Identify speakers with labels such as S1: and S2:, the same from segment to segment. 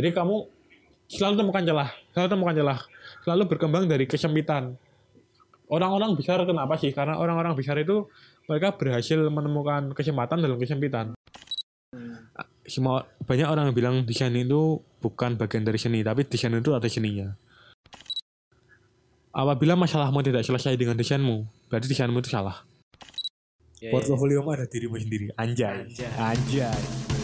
S1: Jadi kamu selalu temukan celah, selalu temukan celah, selalu berkembang dari kesempitan. Orang-orang besar kenapa sih? Karena orang-orang besar itu mereka berhasil menemukan kesempatan dalam kesempitan. Semua banyak orang yang bilang desain itu bukan bagian dari seni, tapi desain itu ada seninya. Apabila masalahmu tidak selesai dengan desainmu, berarti desainmu itu salah.
S2: Ya, ya, ya.
S1: Ada dirimu sendiri. Anjay.
S2: Anjay.
S1: Anjay.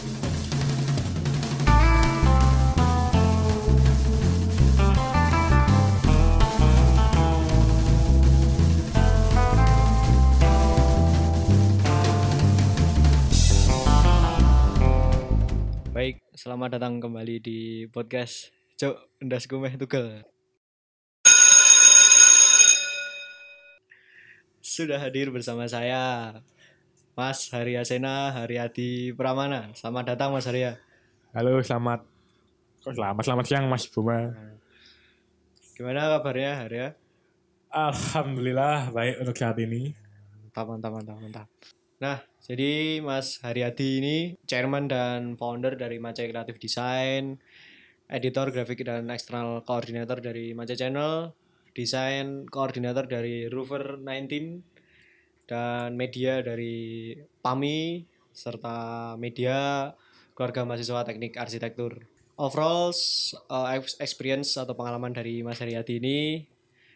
S2: Selamat datang kembali di podcast Cok Endas Gumeh Tugel. Sudah hadir bersama saya Mas Haria Sena Haryadi Pramana. Selamat datang Mas Haria.
S1: Halo, selamat. Selamat, selamat siang Mas Buma.
S2: Gimana kabarnya Haria?
S1: Alhamdulillah baik untuk saat ini.
S2: Mantap, mantap, mantap, mantap. Nah, jadi Mas Haryadi ini chairman dan founder dari Mace Creative Design, editor grafik dan external coordinator dari Mace Channel, desain koordinator dari Rover 19 dan media dari PAMI serta media keluarga mahasiswa teknik arsitektur. Overall ex- experience atau pengalaman dari Mas Haryadi ini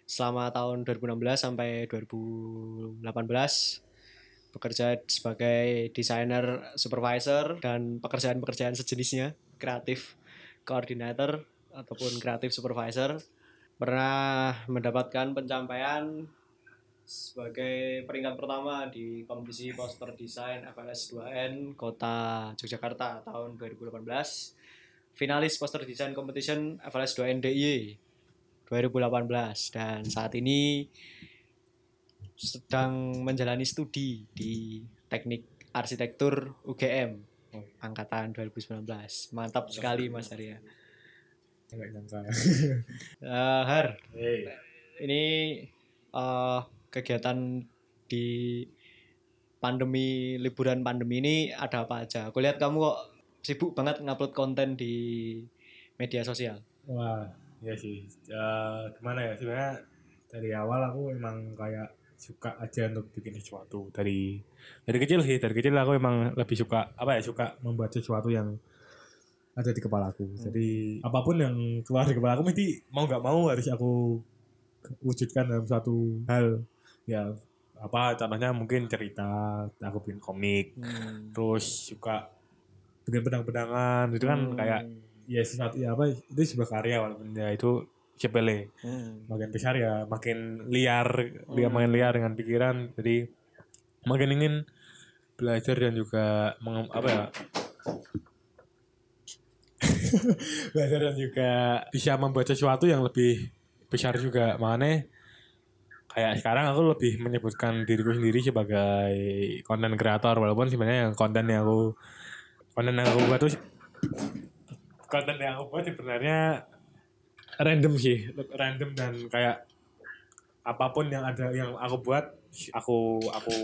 S2: selama tahun 2016 sampai 2018 bekerja sebagai desainer supervisor dan pekerjaan-pekerjaan sejenisnya kreatif koordinator ataupun kreatif supervisor. Pernah mendapatkan pencapaian sebagai peringkat pertama di kompetisi poster desain FLS 2N Kota Yogyakarta tahun 2018 finalis poster desain competition FLS 2N DIY 2018 dan saat ini sedang menjalani studi di Teknik Arsitektur UGM angkatan 2019. Mantap sekali Mas Arya. Eh, Har,
S1: Hey.
S2: ini eh, kegiatan di pandemi liburan pandemi ini ada apa aja? Aku lihat kamu kok sibuk banget ngupload konten di media sosial.
S1: Wah, ya sih. Eh, gimana ya sebenarnya dari awal aku emang kayak suka aja untuk bikin sesuatu dari dari kecil sih dari kecil aku emang lebih suka apa ya suka membuat sesuatu yang ada di kepalaku jadi apa pun yang keluar di kepala aku mesti mau nggak mau harus aku wujudkan dalam suatu hal ya apa contohnya mungkin cerita aku bikin komik
S2: Hmm.
S1: terus suka bikin pedang-pedangan itu kan
S2: Hmm.
S1: kayak ya sesuatu ya apa itu sebuah karya walaupun ya itu sepele
S2: Hmm.
S1: makin besar ya makin liar dia
S2: Hmm.
S1: makin liar dengan pikiran jadi makin ingin belajar dan juga menge- apa ya belajar dan juga bisa membuat sesuatu yang lebih besar juga makanya kayak sekarang aku lebih menyebutkan diriku sendiri sebagai konten kreator walaupun sebenarnya yang konten yang aku konten yang aku buat tuh konten yang aku buat sebenarnya random sih random dan kayak apa pun yang ada yang aku buat aku aku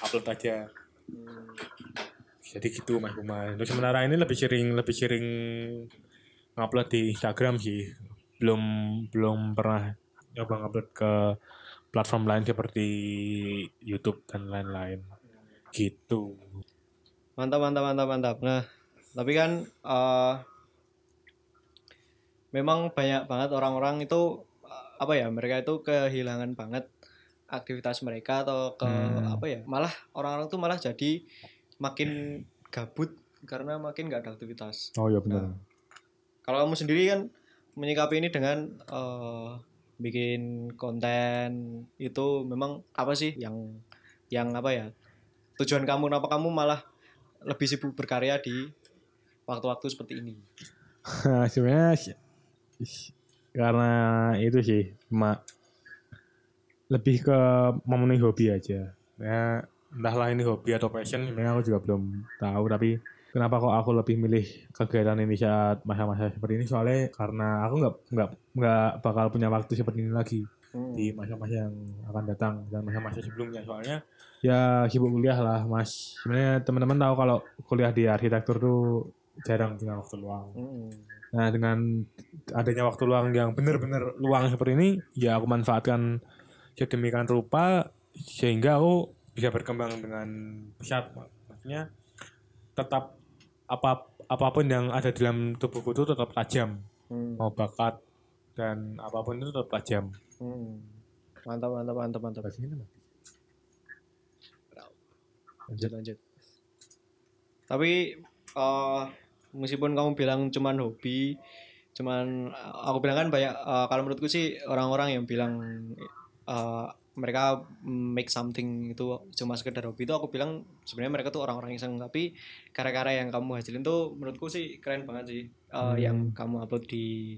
S1: upload aja. Jadi gitu mas Buma. Untuk sementara ini lebih sering lebih sering ngupload di Instagram sih. Belum belum pernah nyoba ngupload ke platform lain seperti YouTube dan lain-lain. Gitu.
S2: Mantap, mantap, mantap, mantap. Nah, tapi kan eh, memang banyak banget orang-orang itu apa ya? Mereka itu kehilangan banget aktivitas mereka atau ke
S1: Hmm.
S2: apa ya? Malah orang-orang tuh malah jadi makin gabut karena makin nggak ada aktivitas.
S1: oh iya
S2: benar. Kalau kamu sendiri kan menyikapi ini dengan eh, bikin konten itu memang apa sih yang yang apa ya? Tujuan kamu kenapa kamu malah lebih sibuk berkarya di waktu-waktu seperti ini?
S1: Nah, sebenarnya karena itu sih cuma lebih ke memenuhi hobi aja ya entahlah ini hobi atau passion sebenarnya aku juga belum tahu tapi kenapa kok aku lebih milih kegiatan ini saat masa-masa seperti ini soalnya karena aku nggak nggak nggak bakal punya waktu seperti ini lagi
S2: Hmm.
S1: di masa-masa yang akan datang dan masa-masa sebelumnya soalnya ya sibuk kuliah lah mas sebenarnya teman-teman tahu kalau kuliah di arsitektur tuh jarang punya waktu luang.
S2: Mm.
S1: Nah dengan adanya waktu luang yang benar-benar luang seperti ini, ya aku manfaatkan sedemikian rupa sehingga aku bisa berkembang dengan pesat. Maksudnya tetap apa apa pun yang ada di dalam tubuhku itu tetap tajam,
S2: Mm.
S1: mau bakat dan apa pun itu tetap tajam.
S2: Mm. Mantap, mantap, mantap, mantap. Lanjut, lanjut. Tapi eh meskipun kamu bilang cuman hobi, cuman eh, aku bilang kan banyak eh, kalau menurutku sih orang-orang yang bilang eh, mereka make something itu cuma sekedar hobi itu aku bilang sebenarnya mereka tuh orang-orang iseng tapi karya-karya yang kamu hasilin tuh menurutku sih keren banget sih eh,
S1: Hmm.
S2: yang kamu upload di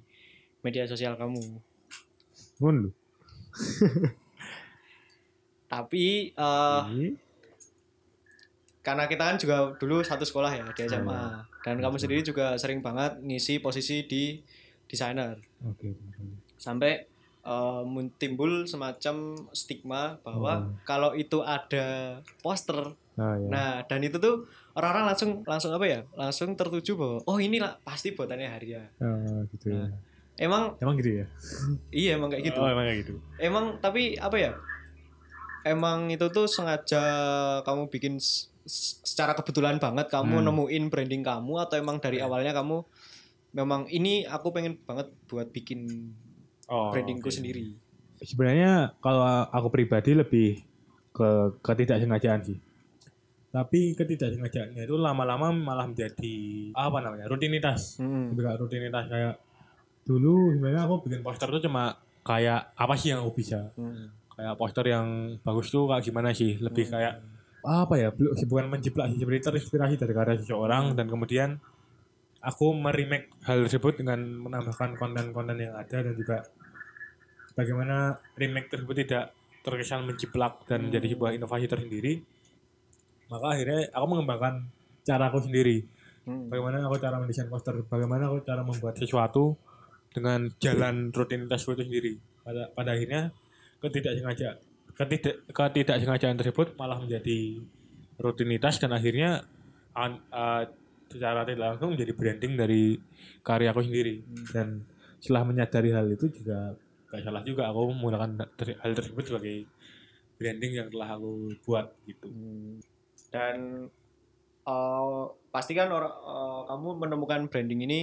S2: media sosial kamu. Tapi
S1: Ini.
S2: Karena kita kan juga dulu satu sekolah ya di SMA
S1: Hmm.
S2: dan kamu sendiri juga sering banget ngisi posisi di desainer
S1: Oke.
S2: sampai eh, mun- timbul semacam stigma bahwa
S1: Hmm.
S2: kalau itu ada poster
S1: Nah, ya.
S2: nah dan itu tuh orang-orang langsung langsung apa ya langsung tertuju bahwa oh ini lah pasti buatannya Haria
S1: Ah, gitu ya.
S2: emang
S1: Emang gitu ya?
S2: iya emang kayak gitu
S1: Oh, emang kayak gitu.
S2: emang tapi apa ya emang itu tuh sengaja kamu bikin secara kebetulan banget kamu
S1: Hmm.
S2: nemuin branding kamu atau emang dari awalnya kamu memang ini aku pengen banget buat bikin
S1: Oh,
S2: brandingku
S1: oke.
S2: sendiri
S1: Sebenarnya kalau aku pribadi lebih ke ketidaksengajaan sih. Tapi ketidaksengajaannya itu lama-lama malah menjadi apa namanya rutinitas.
S2: Hmm.
S1: Lebih rutinitas kayak dulu sebenarnya aku bikin poster tuh cuma kayak apa sih yang aku bisa.
S2: Hmm.
S1: Kayak poster yang bagus tuh kayak gimana sih? Lebih kayak apa ya? Bukan menjiplak sih, seperti terinspirasi dari karya seseorang dan kemudian aku meremake hal tersebut dengan menambahkan konten-konten yang ada dan juga bagaimana remake tersebut tidak terkesan menjiplak dan menjadi sebuah inovasi tersendiri maka akhirnya aku mengembangkan cara aku sendiri
S2: Hmm.
S1: bagaimana aku cara mendesain poster bagaimana aku cara membuat sesuatu dengan jalan rutinitas itu sendiri pada pada akhirnya ketidaksengaja ketidak ketidaksengajaan tersebut malah menjadi rutinitas dan akhirnya an- uh, secara tidak langsung menjadi branding dari karyaku sendiri. Dan setelah menyadari hal itu juga gak salah juga aku menggunakan hal tersebut sebagai branding yang telah aku buat gitu.
S2: Hmm. dan eh, pasti kan orang eh, kamu menemukan branding ini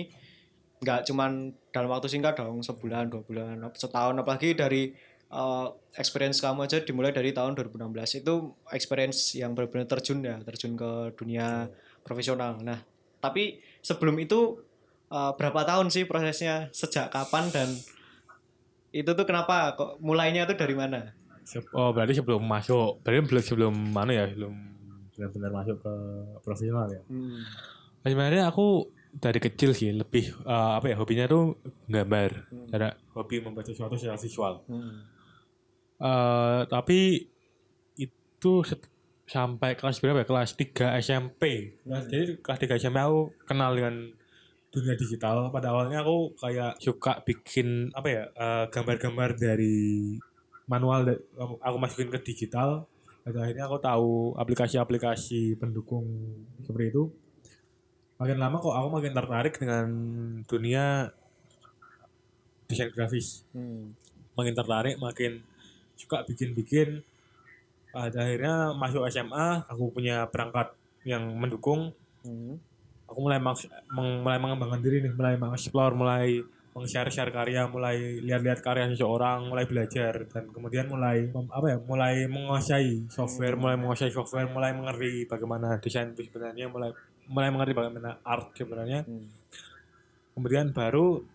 S2: nggak cuman dalam waktu singkat dong sebulan dua bulan setahun apalagi dari eh, experience kamu aja dimulai dari tahun 2016 itu experience yang benar-benar terjun ya terjun ke dunia profesional. Nah tapi sebelum itu eh, berapa tahun sih prosesnya? Sejak kapan? Dan itu tuh kenapa? Kok mulainya tuh dari mana?
S1: Oh berarti sebelum masuk, berarti belum sebelum mana ya, belum benar-benar masuk ke profesional ya.
S2: hmm.
S1: Nah, sebenarnya aku dari kecil sih lebih eh, apa ya hobinya tuh gambar, cara hobi membuat sesuatu secara visual.
S2: Hmm.
S1: Eh, tapi itu sampai kelas berapa ya? Kelas 3 SMP. Nah, jadi kelas 3 SMP aku kenal dengan dunia digital. Pada awalnya aku kayak suka bikin apa ya eh, gambar-gambar dari manual aku masukin ke digital. Dan akhirnya aku tahu aplikasi-aplikasi pendukung seperti itu. Makin lama kok aku makin tertarik dengan dunia desain grafis
S2: Hmm.
S1: makin tertarik makin suka bikin-bikin. Pada akhirnya masuk SMA aku punya perangkat yang mendukung.
S2: Hmm.
S1: aku mulai mulai mengembangkan diri nih mulai mengeksplor mulai meng-share-share karya mulai lihat-lihat karya seseorang mulai belajar dan kemudian mulai apa ya mulai menguasai software mulai menguasai software mulai mengerti bagaimana desain itu sebenarnya mulai mulai mengerti bagaimana art sebenarnya.
S2: Hmm.
S1: kemudian baru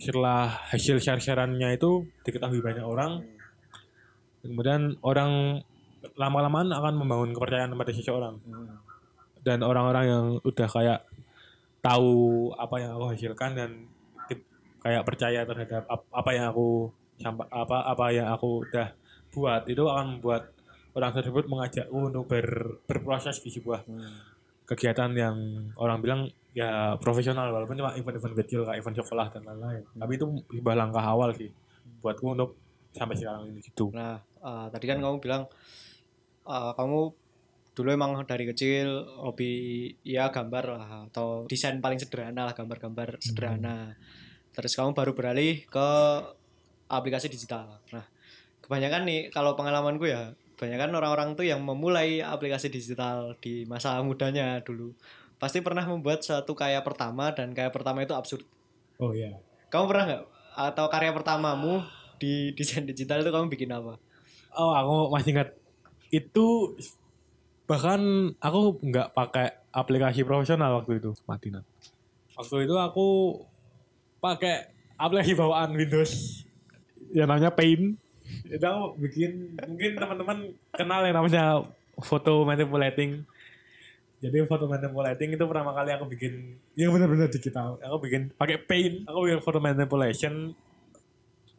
S1: setelah hasil share-sharannya itu diketahui banyak orang kemudian orang lama-lamaan akan membangun kepercayaan pada seseorang
S2: Hmm.
S1: dan orang-orang yang udah kayak tahu apa yang aku hasilkan dan kayak percaya terhadap ap- apa yang aku apa apa yang aku udah buat itu akan membuat orang tersebut mengajakku untuk ber, berproses di sebuah
S2: Hmm.
S1: kegiatan yang orang bilang ya profesional walaupun cuma event-event kecil kayak event sekolah dan lain-lain tapi itu sebuah langkah awal sih buatku untuk sampai sekarang ini gitu
S2: Nah, eh, tadi kan kamu bilang eh, kamu dulu emang dari kecil hobi ya gambar lah atau desain paling sederhana lah gambar-gambar sederhana. Terus kamu baru beralih ke aplikasi digital. Nah, kebanyakan nih kalau pengalamanku ya, kebanyakan orang-orang tuh yang memulai aplikasi digital di masa mudanya dulu pasti pernah membuat suatu karya pertama dan karya pertama itu absurd.
S1: Oh iya.
S2: Kamu pernah nggak atau karya pertamamu di desain digital itu kamu bikin apa?
S1: Oh aku masih ingat itu bahkan aku nggak pakai aplikasi profesional waktu itu matinan. Waktu itu aku pakai aplikasi bawaan Windows yang namanya Paint. Itu aku bikin mungkin teman-teman kenal yang namanya foto manipulating. Jadi foto manipulating itu pertama kali aku bikin yang benar-benar digital. Aku bikin pakai Paint. Aku bikin foto manipulation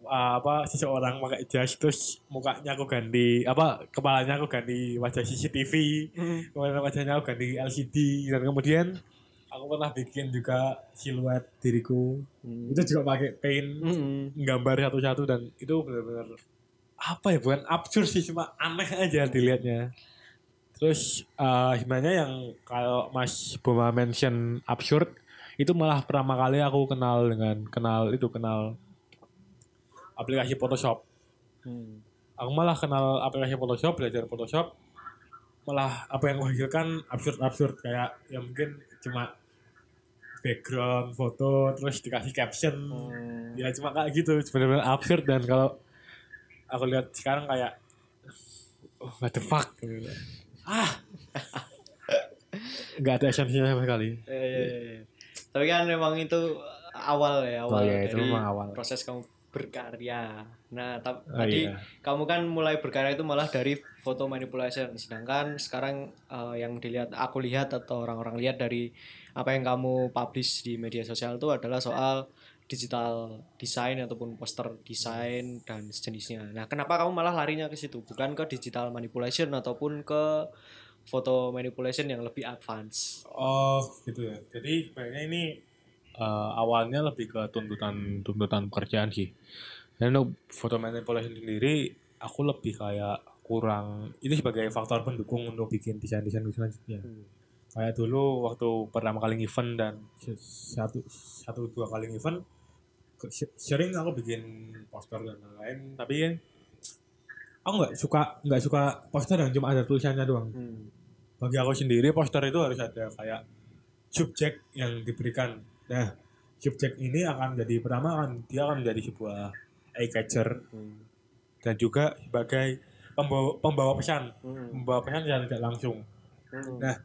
S1: uh, apa seseorang pakai jas terus mukanya aku ganti apa kepalanya aku ganti wajah CCTV kemudian wajahnya aku ganti LCD dan kemudian aku pernah bikin juga siluet diriku
S2: Hmm.
S1: itu juga pakai paint
S2: Hmm.
S1: gambar satu-satu dan itu benar-benar apa ya bukan absurd sih cuma aneh aja dilihatnya terus uh, sebenarnya yang kalau Mas Boma mention absurd itu malah pertama kali aku kenal dengan kenal itu kenal aplikasi Photoshop
S2: Hmm.
S1: aku malah kenal aplikasi Photoshop belajar Photoshop malah apa yang menghasilkan absurd absurd kayak ya mungkin cuma background foto terus dikasih caption
S2: Hmm.
S1: ya cuma kayak gitu sebenarnya absurd dan kalau aku lihat sekarang kayak oh, what the fuck gitu. ah nggak ada esensinya sama sekali
S2: Eh, iya, iya, iya. Tapi kan memang itu awal ya, awal
S1: Oh, iya, itu
S2: dari
S1: awal.
S2: proses kamu berkarya. Nah,
S1: Oh,
S2: tadi
S1: iya.
S2: kamu kan mulai berkarya itu malah dari foto manipulation. Sedangkan sekarang eh, yang dilihat aku lihat atau orang-orang lihat dari apa yang kamu publish di media sosial itu adalah soal digital design ataupun poster desain dan sejenisnya. Nah, kenapa kamu malah larinya ke situ? Bukan ke digital manipulation ataupun ke foto manipulation yang lebih advance.
S1: Oh gitu ya. Jadi sebenarnya ini eh, awalnya lebih ke tuntutan tuntutan pekerjaan sih. Dan untuk foto manipulation sendiri aku lebih kayak kurang itu sebagai faktor pendukung untuk bikin desain desain selanjutnya.
S2: Hmm.
S1: Kayak dulu waktu pertama kali event dan satu satu dua kali event sering aku bikin poster dan lain-lain tapi kan aku nggak suka nggak suka poster yang cuma ada tulisannya doang
S2: Hmm.
S1: bagi aku sendiri poster itu harus ada kayak subjek yang diberikan nah subjek ini akan jadi pertama akan dia akan menjadi sebuah eye catcher
S2: Hmm.
S1: dan juga sebagai pembawa, pembawa pesan
S2: Hmm.
S1: membawa pesan yang tidak langsung
S2: Hmm.
S1: Nah,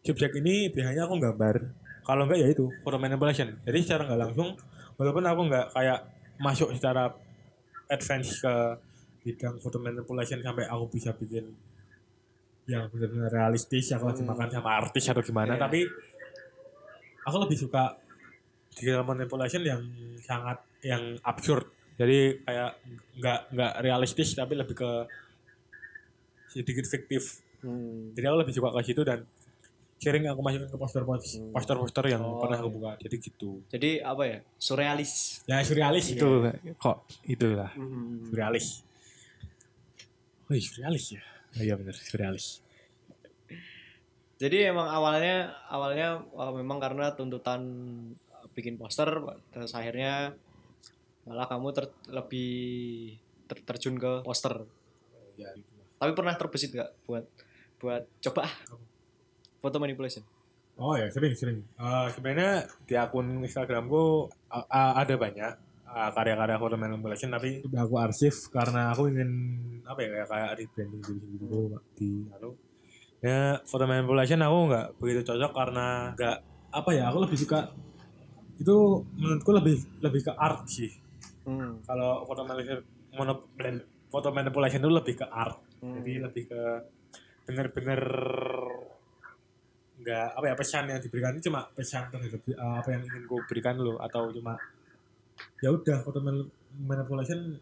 S1: subjek ini biasanya aku gambar kalau enggak ya itu photo manipulation jadi secara nggak langsung walaupun aku nggak kayak masuk secara advance ke bidang photo manipulation sampai aku bisa bikin yang benar-benar realistis aku lagi
S2: Hmm.
S1: makan sama artis atau gimana
S2: Iya.
S1: tapi aku lebih suka digital manipulation yang sangat yang absurd jadi kayak nggak nggak realistis tapi lebih ke sedikit fiktif
S2: Hmm.
S1: jadi aku lebih suka ke situ dan sering aku masukin ke poster
S2: Hmm.
S1: poster poster yang
S2: Oh,
S1: pernah aku
S2: iya.
S1: buka jadi gitu
S2: Jadi apa ya? Surrealis.
S1: ya surrealis
S2: Iya.
S1: itu kok itu lah
S2: Hmm.
S1: surrealis oh iya, surrealis ya oh, iya benar surrealis
S2: Jadi emang awalnya awalnya uh, memang karena tuntutan bikin poster terus akhirnya malah kamu ter- lebih ter- terjun ke poster.
S1: ya.
S2: Tapi pernah terbesit gak buat buat coba? Foto manipulation?
S1: oh ya sering sering. Eh, sebenarnya di akun instagramku uh, uh, ada banyak uh, karya-karya photo manipulation tapi udah aku arsip karena aku ingin apa ya kayak kayak rebranding diri sendiri dulu Pak, di anu. Ya photo manipulation aku nggak begitu cocok karena nggak apa ya aku lebih suka itu menurutku lebih lebih ke art sih.
S2: Hmm.
S1: kalau photo manipulation mono- photo manipulation itu lebih ke art.
S2: Hmm.
S1: jadi lebih ke bener-bener nggak apa ya pesan yang diberikan itu cuma pesan terhadap uh, apa yang ingin gue berikan lo atau cuma ya udah foto man- manipulation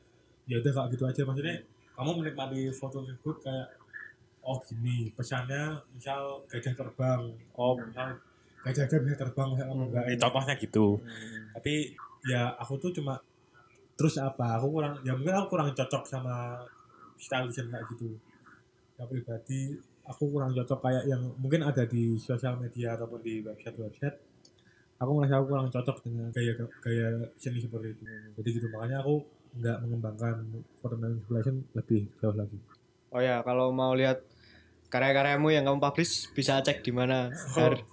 S1: ya udah kayak gitu aja. Maksudnya kamu menikmati foto tersebut kayak oh gini pesannya misal gajah terbang. Oh. Misal gajah gajah bisa terbang misal kamu enggak. eh, contohnya gitu.
S2: Hmm.
S1: tapi ya aku tuh cuma terus apa aku kurang ya mungkin aku kurang cocok sama style desain kayak gitu. Ya pribadi aku kurang cocok kayak yang mungkin ada di sosial media ataupun di website-website aku merasa aku kurang cocok dengan gaya gaya seni seperti itu. Jadi gitu makanya aku nggak mengembangkan photomapping simulation lebih jauh lagi.
S2: Oh ya, kalau mau lihat karya-karyamu yang kamu publish bisa cek di mana. Har.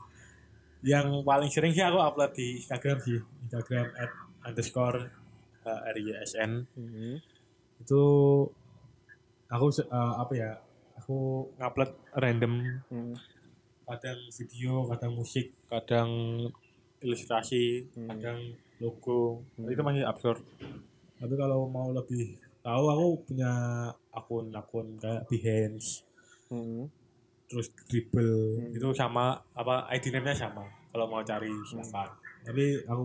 S1: Yang paling sering sih aku upload di Instagram sih Instagram at underscore RYSN
S2: Mhm.
S1: itu aku eh, apa ya aku ngupload random
S2: Hmm.
S1: kadang video kadang musik kadang ilustrasi
S2: Hmm.
S1: kadang logo
S2: Hmm.
S1: itu masih absurd tapi kalau mau lebih tahu aku punya akun-akun kayak Behance
S2: Hmm.
S1: Terus dribble
S2: Hmm.
S1: itu sama apa ID name-nya sama kalau mau cari silakan. Tapi aku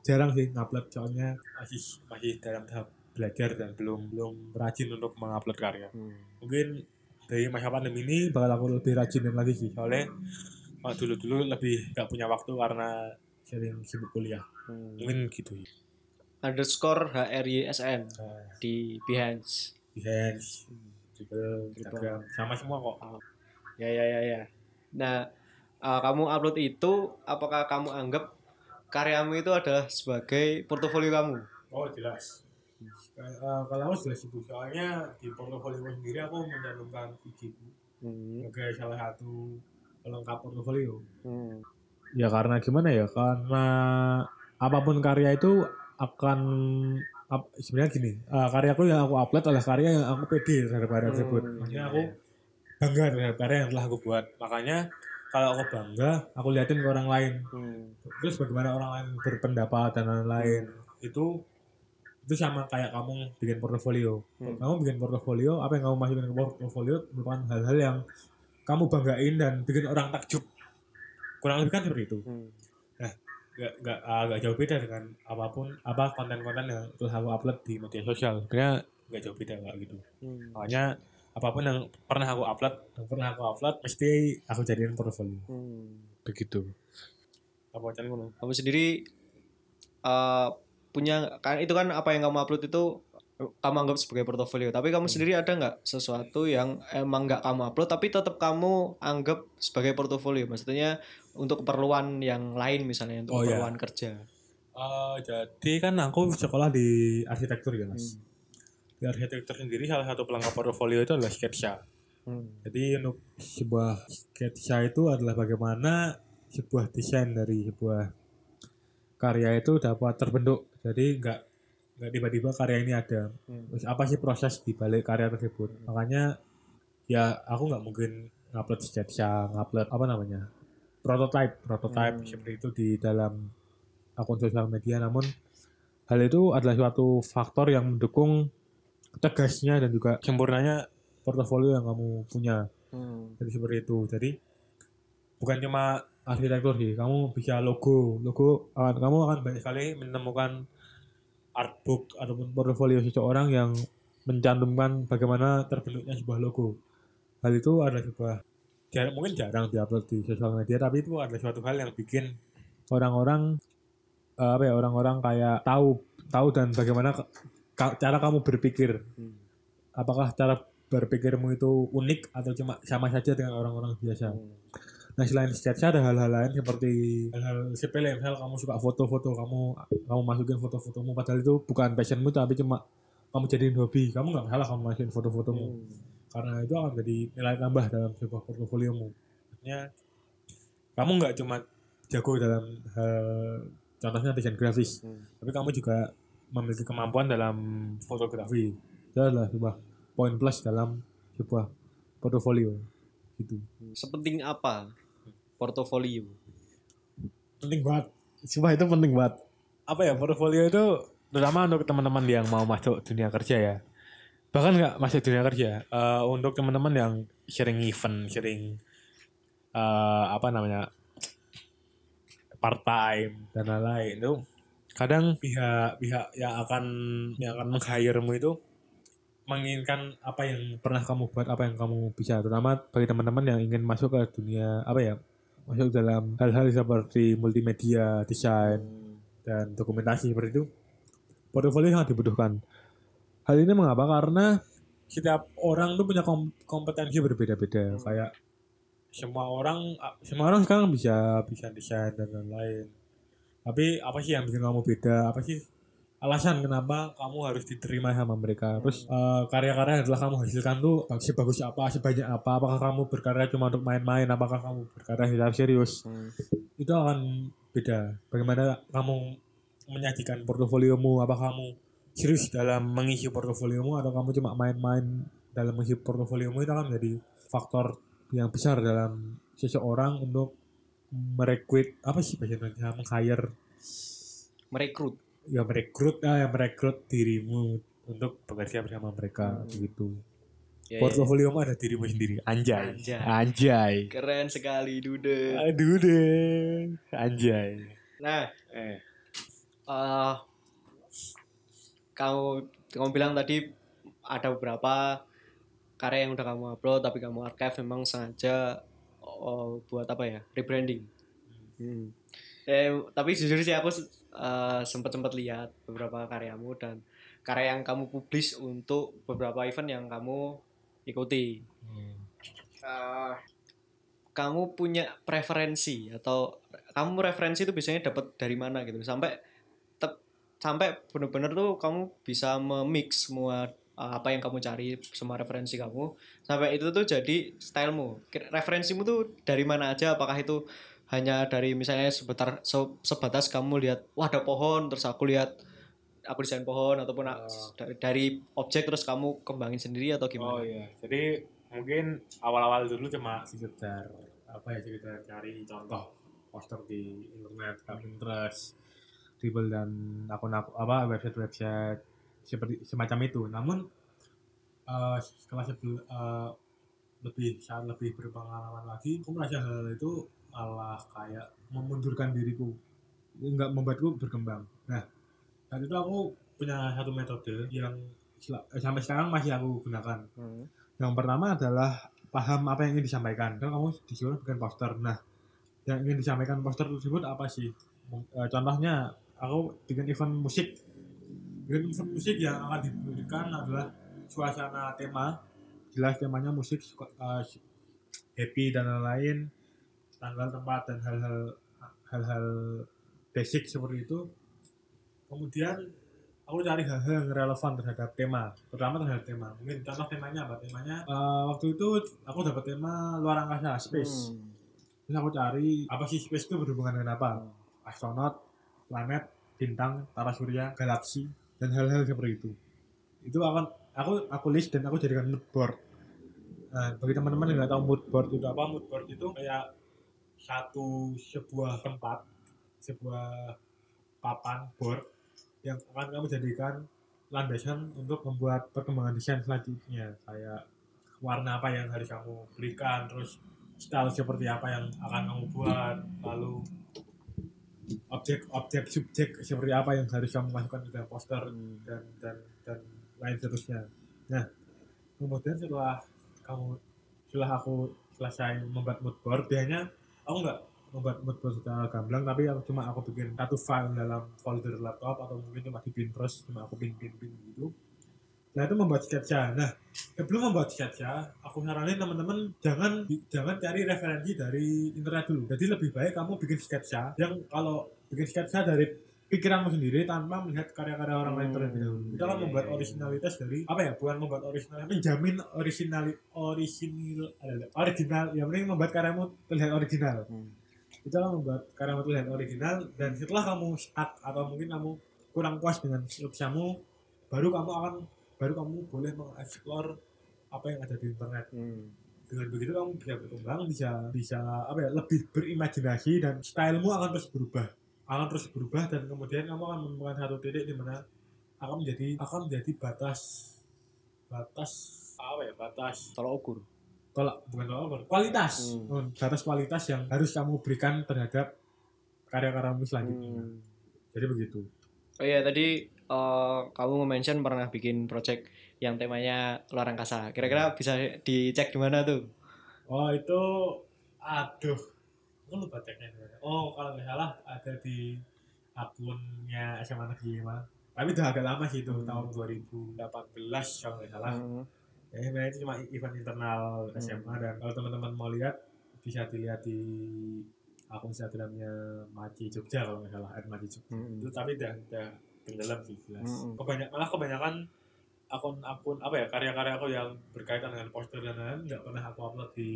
S1: jarang sih ngupload soalnya masih masih dalam tahap belajar dan belum belum rajin untuk mengupload karya.
S2: Hmm.
S1: mungkin dari masa pandemi ini bakal aku lebih rajinin lagi sih soalnya dulu dulu lebih gak punya waktu karena sering sibuk kuliah.
S2: Hmm.
S1: mungkin gitu ya.
S2: Underscore HRYSN
S1: nah,
S2: di Behance.
S1: Behance dribble Instagram sama semua kok
S2: Ya ya ya ya. Nah, eh, kamu upload itu apakah kamu anggap karyamu itu adalah sebagai portofolio kamu?
S1: Oh jelas. Eh, kalau aku jelas itu soalnya di portofolio sendiri aku mencantumkan VG-ku
S2: Hmm.
S1: sebagai salah satu pelengkap portofolio.
S2: Hmm.
S1: Ya karena gimana ya? Karena apa pun karya itu akan ap- sebenarnya gini, eh, karyaku yang aku upload adalah karya yang aku pede terhadap karya tersebut.
S2: Hmm,
S1: Maksudnya
S2: iya,
S1: aku. Bangga terhadap karya yang telah aku buat. Makanya kalau aku bangga, aku liatin ke orang lain.
S2: Hmm.
S1: terus bagaimana orang lain berpendapat dan lain-lain itu itu sama kayak kamu bikin portofolio
S2: Hmm.
S1: kamu bikin portofolio apa yang kamu masukin ke portofolio merupakan hal-hal yang kamu banggain dan bikin orang takjub kurang lebih kan seperti itu
S2: Hmm.
S1: nggak nggak ah, nggak jauh beda dengan apa pun apa konten-konten yang telah aku upload di media sosial sebenarnya nggak jauh beda nggak gitu
S2: Hmm.
S1: makanya apa pun yang pernah aku upload yang pernah aku upload mesti aku jadiin portofolio
S2: Hmm.
S1: begitu apa ngono
S2: Kamu sendiri eh, punya kan itu kan apa yang kamu upload itu kamu anggap sebagai portofolio. Tapi kamu
S1: Hmm.
S2: sendiri ada nggak sesuatu yang emang nggak kamu upload tapi tetap kamu anggap sebagai portofolio? Maksudnya untuk keperluan yang lain misalnya untuk
S1: Oh, iya.
S2: keperluan kerja.
S1: Eh, jadi kan aku sekolah di arsitektur ya mas. Di arsitektur sendiri salah satu pelengkap portofolio itu adalah sketsa.
S2: Hmm.
S1: Jadi untuk sebuah sketsa itu adalah bagaimana sebuah desain dari sebuah karya itu dapat terbentuk. Jadi nggak nggak tiba-tiba karya ini ada.
S2: Hmm.
S1: Terus apa sih proses di balik karya tersebut? Makanya ya aku nggak mungkin ngupload sketsa, ngupload apa namanya prototype, prototype
S2: Hmm.
S1: seperti itu di dalam akun sosial media. Namun hal itu adalah suatu faktor yang mendukung tegasnya dan juga sempurnanya portofolio yang kamu punya.
S2: Hmm.
S1: Jadi seperti itu. Jadi bukan cuma arsitektur sih, kamu bisa logo, logo akan kamu akan banyak sekali menemukan artbook ataupun portofolio seseorang yang mencantumkan bagaimana terbentuknya sebuah logo. Hal itu adalah sebuah jar- mungkin jarang diupload di sosial media, tapi itu adalah suatu hal yang bikin orang-orang eh, apa ya orang-orang kayak tahu tahu dan bagaimana cara kamu berpikir.
S2: Hmm.
S1: Apakah cara berpikirmu itu unik atau cuma sama saja dengan orang-orang biasa?
S2: Hmm.
S1: Nah selain sketsa ada hal-hal lain seperti hal-hal sepele misal kamu suka foto-foto kamu kamu masukin foto-fotomu padahal itu bukan passionmu tapi cuma kamu jadiin hobi kamu nggak masalah kamu masukin foto-fotomu
S2: Hmm.
S1: karena itu akan jadi nilai tambah dalam sebuah portofoliomu maksudnya kamu nggak cuma jago dalam hal contohnya desain grafis
S2: Hmm.
S1: tapi kamu juga memiliki kemampuan dalam fotografi. Itu adalah sebuah poin plus dalam sebuah portofolio gitu.
S2: Sepenting apa portofolio?
S1: penting banget. Sumpah itu penting banget. Apa ya portofolio itu terutama untuk teman-teman yang mau masuk dunia kerja ya. Bahkan nggak masuk dunia kerja eh, untuk teman-teman yang sering event sering eh, apa namanya part time dan lain-lain itu kadang pihak-pihak yang akan yang akan meng-hire-mu itu menginginkan apa yang pernah kamu buat apa yang kamu bisa. Terutama bagi teman-teman yang ingin masuk ke dunia apa ya masuk dalam hal-hal seperti multimedia desain dan dokumentasi seperti itu portofolio sangat dibutuhkan. Hal ini mengapa? Karena setiap orang tuh punya kom- kompetensi berbeda-beda.
S2: Hmm.
S1: kayak semua orang semua orang sekarang bisa bisa desain dan lain-lain tapi apa sih yang bikin kamu beda? Apa sih alasan kenapa kamu harus diterima sama mereka? Terus eh, karya-karya yang telah kamu hasilkan tuh sebagus apa sebanyak apa? Apakah kamu berkarya cuma untuk main-main? Apakah kamu berkarya secara serius?
S2: Hmm.
S1: itu akan beda. Bagaimana kamu menyajikan portofoliomu? Apakah kamu serius dalam mengisi portofoliomu atau kamu cuma main-main dalam mengisi portofoliomu? Itu akan menjadi faktor yang besar dalam seseorang untuk merekrut apa sih bahasa Indonesia? Meng-hire.
S2: Merekrut.
S1: Ya merekrut ah, ya merekrut dirimu untuk bekerja bersama mereka
S2: Hmm.
S1: begitu
S2: Ya, ya.
S1: portofoliomu ada dirimu sendiri? Anjay.
S2: Anjay.
S1: anjay.
S2: Keren sekali dude.
S1: Aduh deh anjay.
S2: Nah
S1: eh.
S2: eh kamu kamu bilang tadi ada beberapa karya yang udah kamu upload tapi kamu archive memang sengaja oh, buat apa ya rebranding Hmm. eh, tapi jujur sih aku sempat sempat lihat beberapa karyamu dan karya yang kamu publish untuk beberapa event yang kamu ikuti
S1: Hmm.
S2: Eh, kamu punya preferensi atau kamu referensi itu biasanya dapat dari mana gitu sampai tep- sampai benar-benar tuh kamu bisa memix semua uh, apa yang kamu cari semua referensi kamu sampai itu tuh jadi stylemu referensimu tuh dari mana aja apakah itu hanya dari misalnya sebentar se- sebatas kamu lihat wah ada pohon terus aku lihat aku desain pohon ataupun
S1: Oh.
S2: dari, dari objek terus kamu kembangin sendiri atau
S1: Oh
S2: gimana?
S1: iya, jadi mungkin awal-awal dulu cuma sekedar apa ya sekedar cari contoh poster di internet, kayak Pinterest, Dribble dan akun-akun apa website-website seperti semacam itu. Namun eh, setelah eh, lebih saat lebih berpengalaman lagi, aku merasa hal itu malah kayak memundurkan diriku, nggak membuatku berkembang. Nah, saat itu aku punya satu metode yang eh, sampai sekarang masih aku gunakan.
S2: Hmm.
S1: Yang pertama adalah paham apa yang ingin disampaikan. Kan kamu disuruh bikin poster. Nah, yang ingin disampaikan poster tersebut apa sih? Contohnya, aku bikin event musik. Bikin event musik yang akan diberikan adalah suasana tema. Jelas temanya musik, eh, happy dan lain-lain. Tanggal, tempat dan hal-hal hal-hal basic seperti itu. Kemudian aku cari hal-hal yang relevan terhadap tema terutama terhadap tema mungkin contoh temanya apa temanya eh, waktu itu aku dapat tema luar angkasa space
S2: Hmm.
S1: terus aku cari apa sih space itu berhubungan dengan apa astronot planet bintang tata surya galaksi dan hal-hal seperti itu itu akan aku aku list dan aku jadikan mood board. Nah bagi teman-teman yang nggak tahu mood board itu apa mood board itu kayak satu sebuah tempat sebuah papan board yang akan kamu jadikan landasan untuk membuat perkembangan desain selanjutnya. Kayak warna apa yang harus kamu berikan terus style seperti apa yang akan kamu buat lalu objek-objek subjek seperti apa yang harus kamu masukkan ke dalam poster dan dan dan lain seterusnya. Nah kemudian setelah kamu setelah aku selesai membuat mood board biasanya aku nggak membuat mood board secara gamblang tapi aku cuma aku bikin satu file dalam folder laptop atau mungkin cuma di Pinterest cuma aku pin pin pin gitu. Nah itu membuat sketsa. Nah sebelum membuat sketsa aku saranin teman-teman jangan jangan cari referensi dari internet dulu. Jadi lebih baik kamu bikin sketsa yang kalau bikin sketsa dari pikiranmu sendiri tanpa melihat karya-karya orang lain terlebih dahulu itu akan
S2: iya,
S1: membuat
S2: iya, iya.
S1: originalitas dari apa ya bukan membuat original menjamin original original original yang penting membuat karyamu terlihat original
S2: Hmm.
S1: itu akan membuat karyamu terlihat original dan setelah kamu stuck atau mungkin kamu kurang puas dengan sketsamu baru kamu akan baru kamu boleh mengeksplor apa yang ada di internet
S2: Hmm.
S1: dengan begitu kamu bisa berkembang bisa bisa apa ya lebih berimajinasi dan stylemu akan terus berubah akan terus berubah dan kemudian kamu akan menemukan satu titik di mana akan menjadi akan menjadi batas batas apa ya batas
S2: Tolak ukur.
S1: tolak bukan tolak ukur, kualitas
S2: Hmm.
S1: Oh, batas kualitas yang harus kamu berikan terhadap karya-karyamu selanjutnya
S2: Hmm.
S1: jadi begitu
S2: Oh iya tadi eh, kamu mention pernah bikin project yang temanya luar angkasa. Kira-kira bisa dicek di mana tuh?
S1: oh itu aduh aku lupa mana. oh kalau nggak salah ada di akunnya SMA Negeri 5 tapi udah agak lama sih itu
S2: Hmm.
S1: tahun 2018 kalau nggak salah
S2: Hmm.
S1: ya sebenarnya itu cuma event internal SMA dan kalau teman-teman mau lihat bisa dilihat di akun Instagramnya Maci Jogja kalau nggak salah at Maci Jogja
S2: Hmm.
S1: itu tapi udah udah tenggelam sih jelas
S2: Mm-mm.
S1: kebanyakan malah kebanyakan akun-akun apa ya karya-karya aku yang berkaitan dengan poster dan lain-lain nggak pernah aku upload di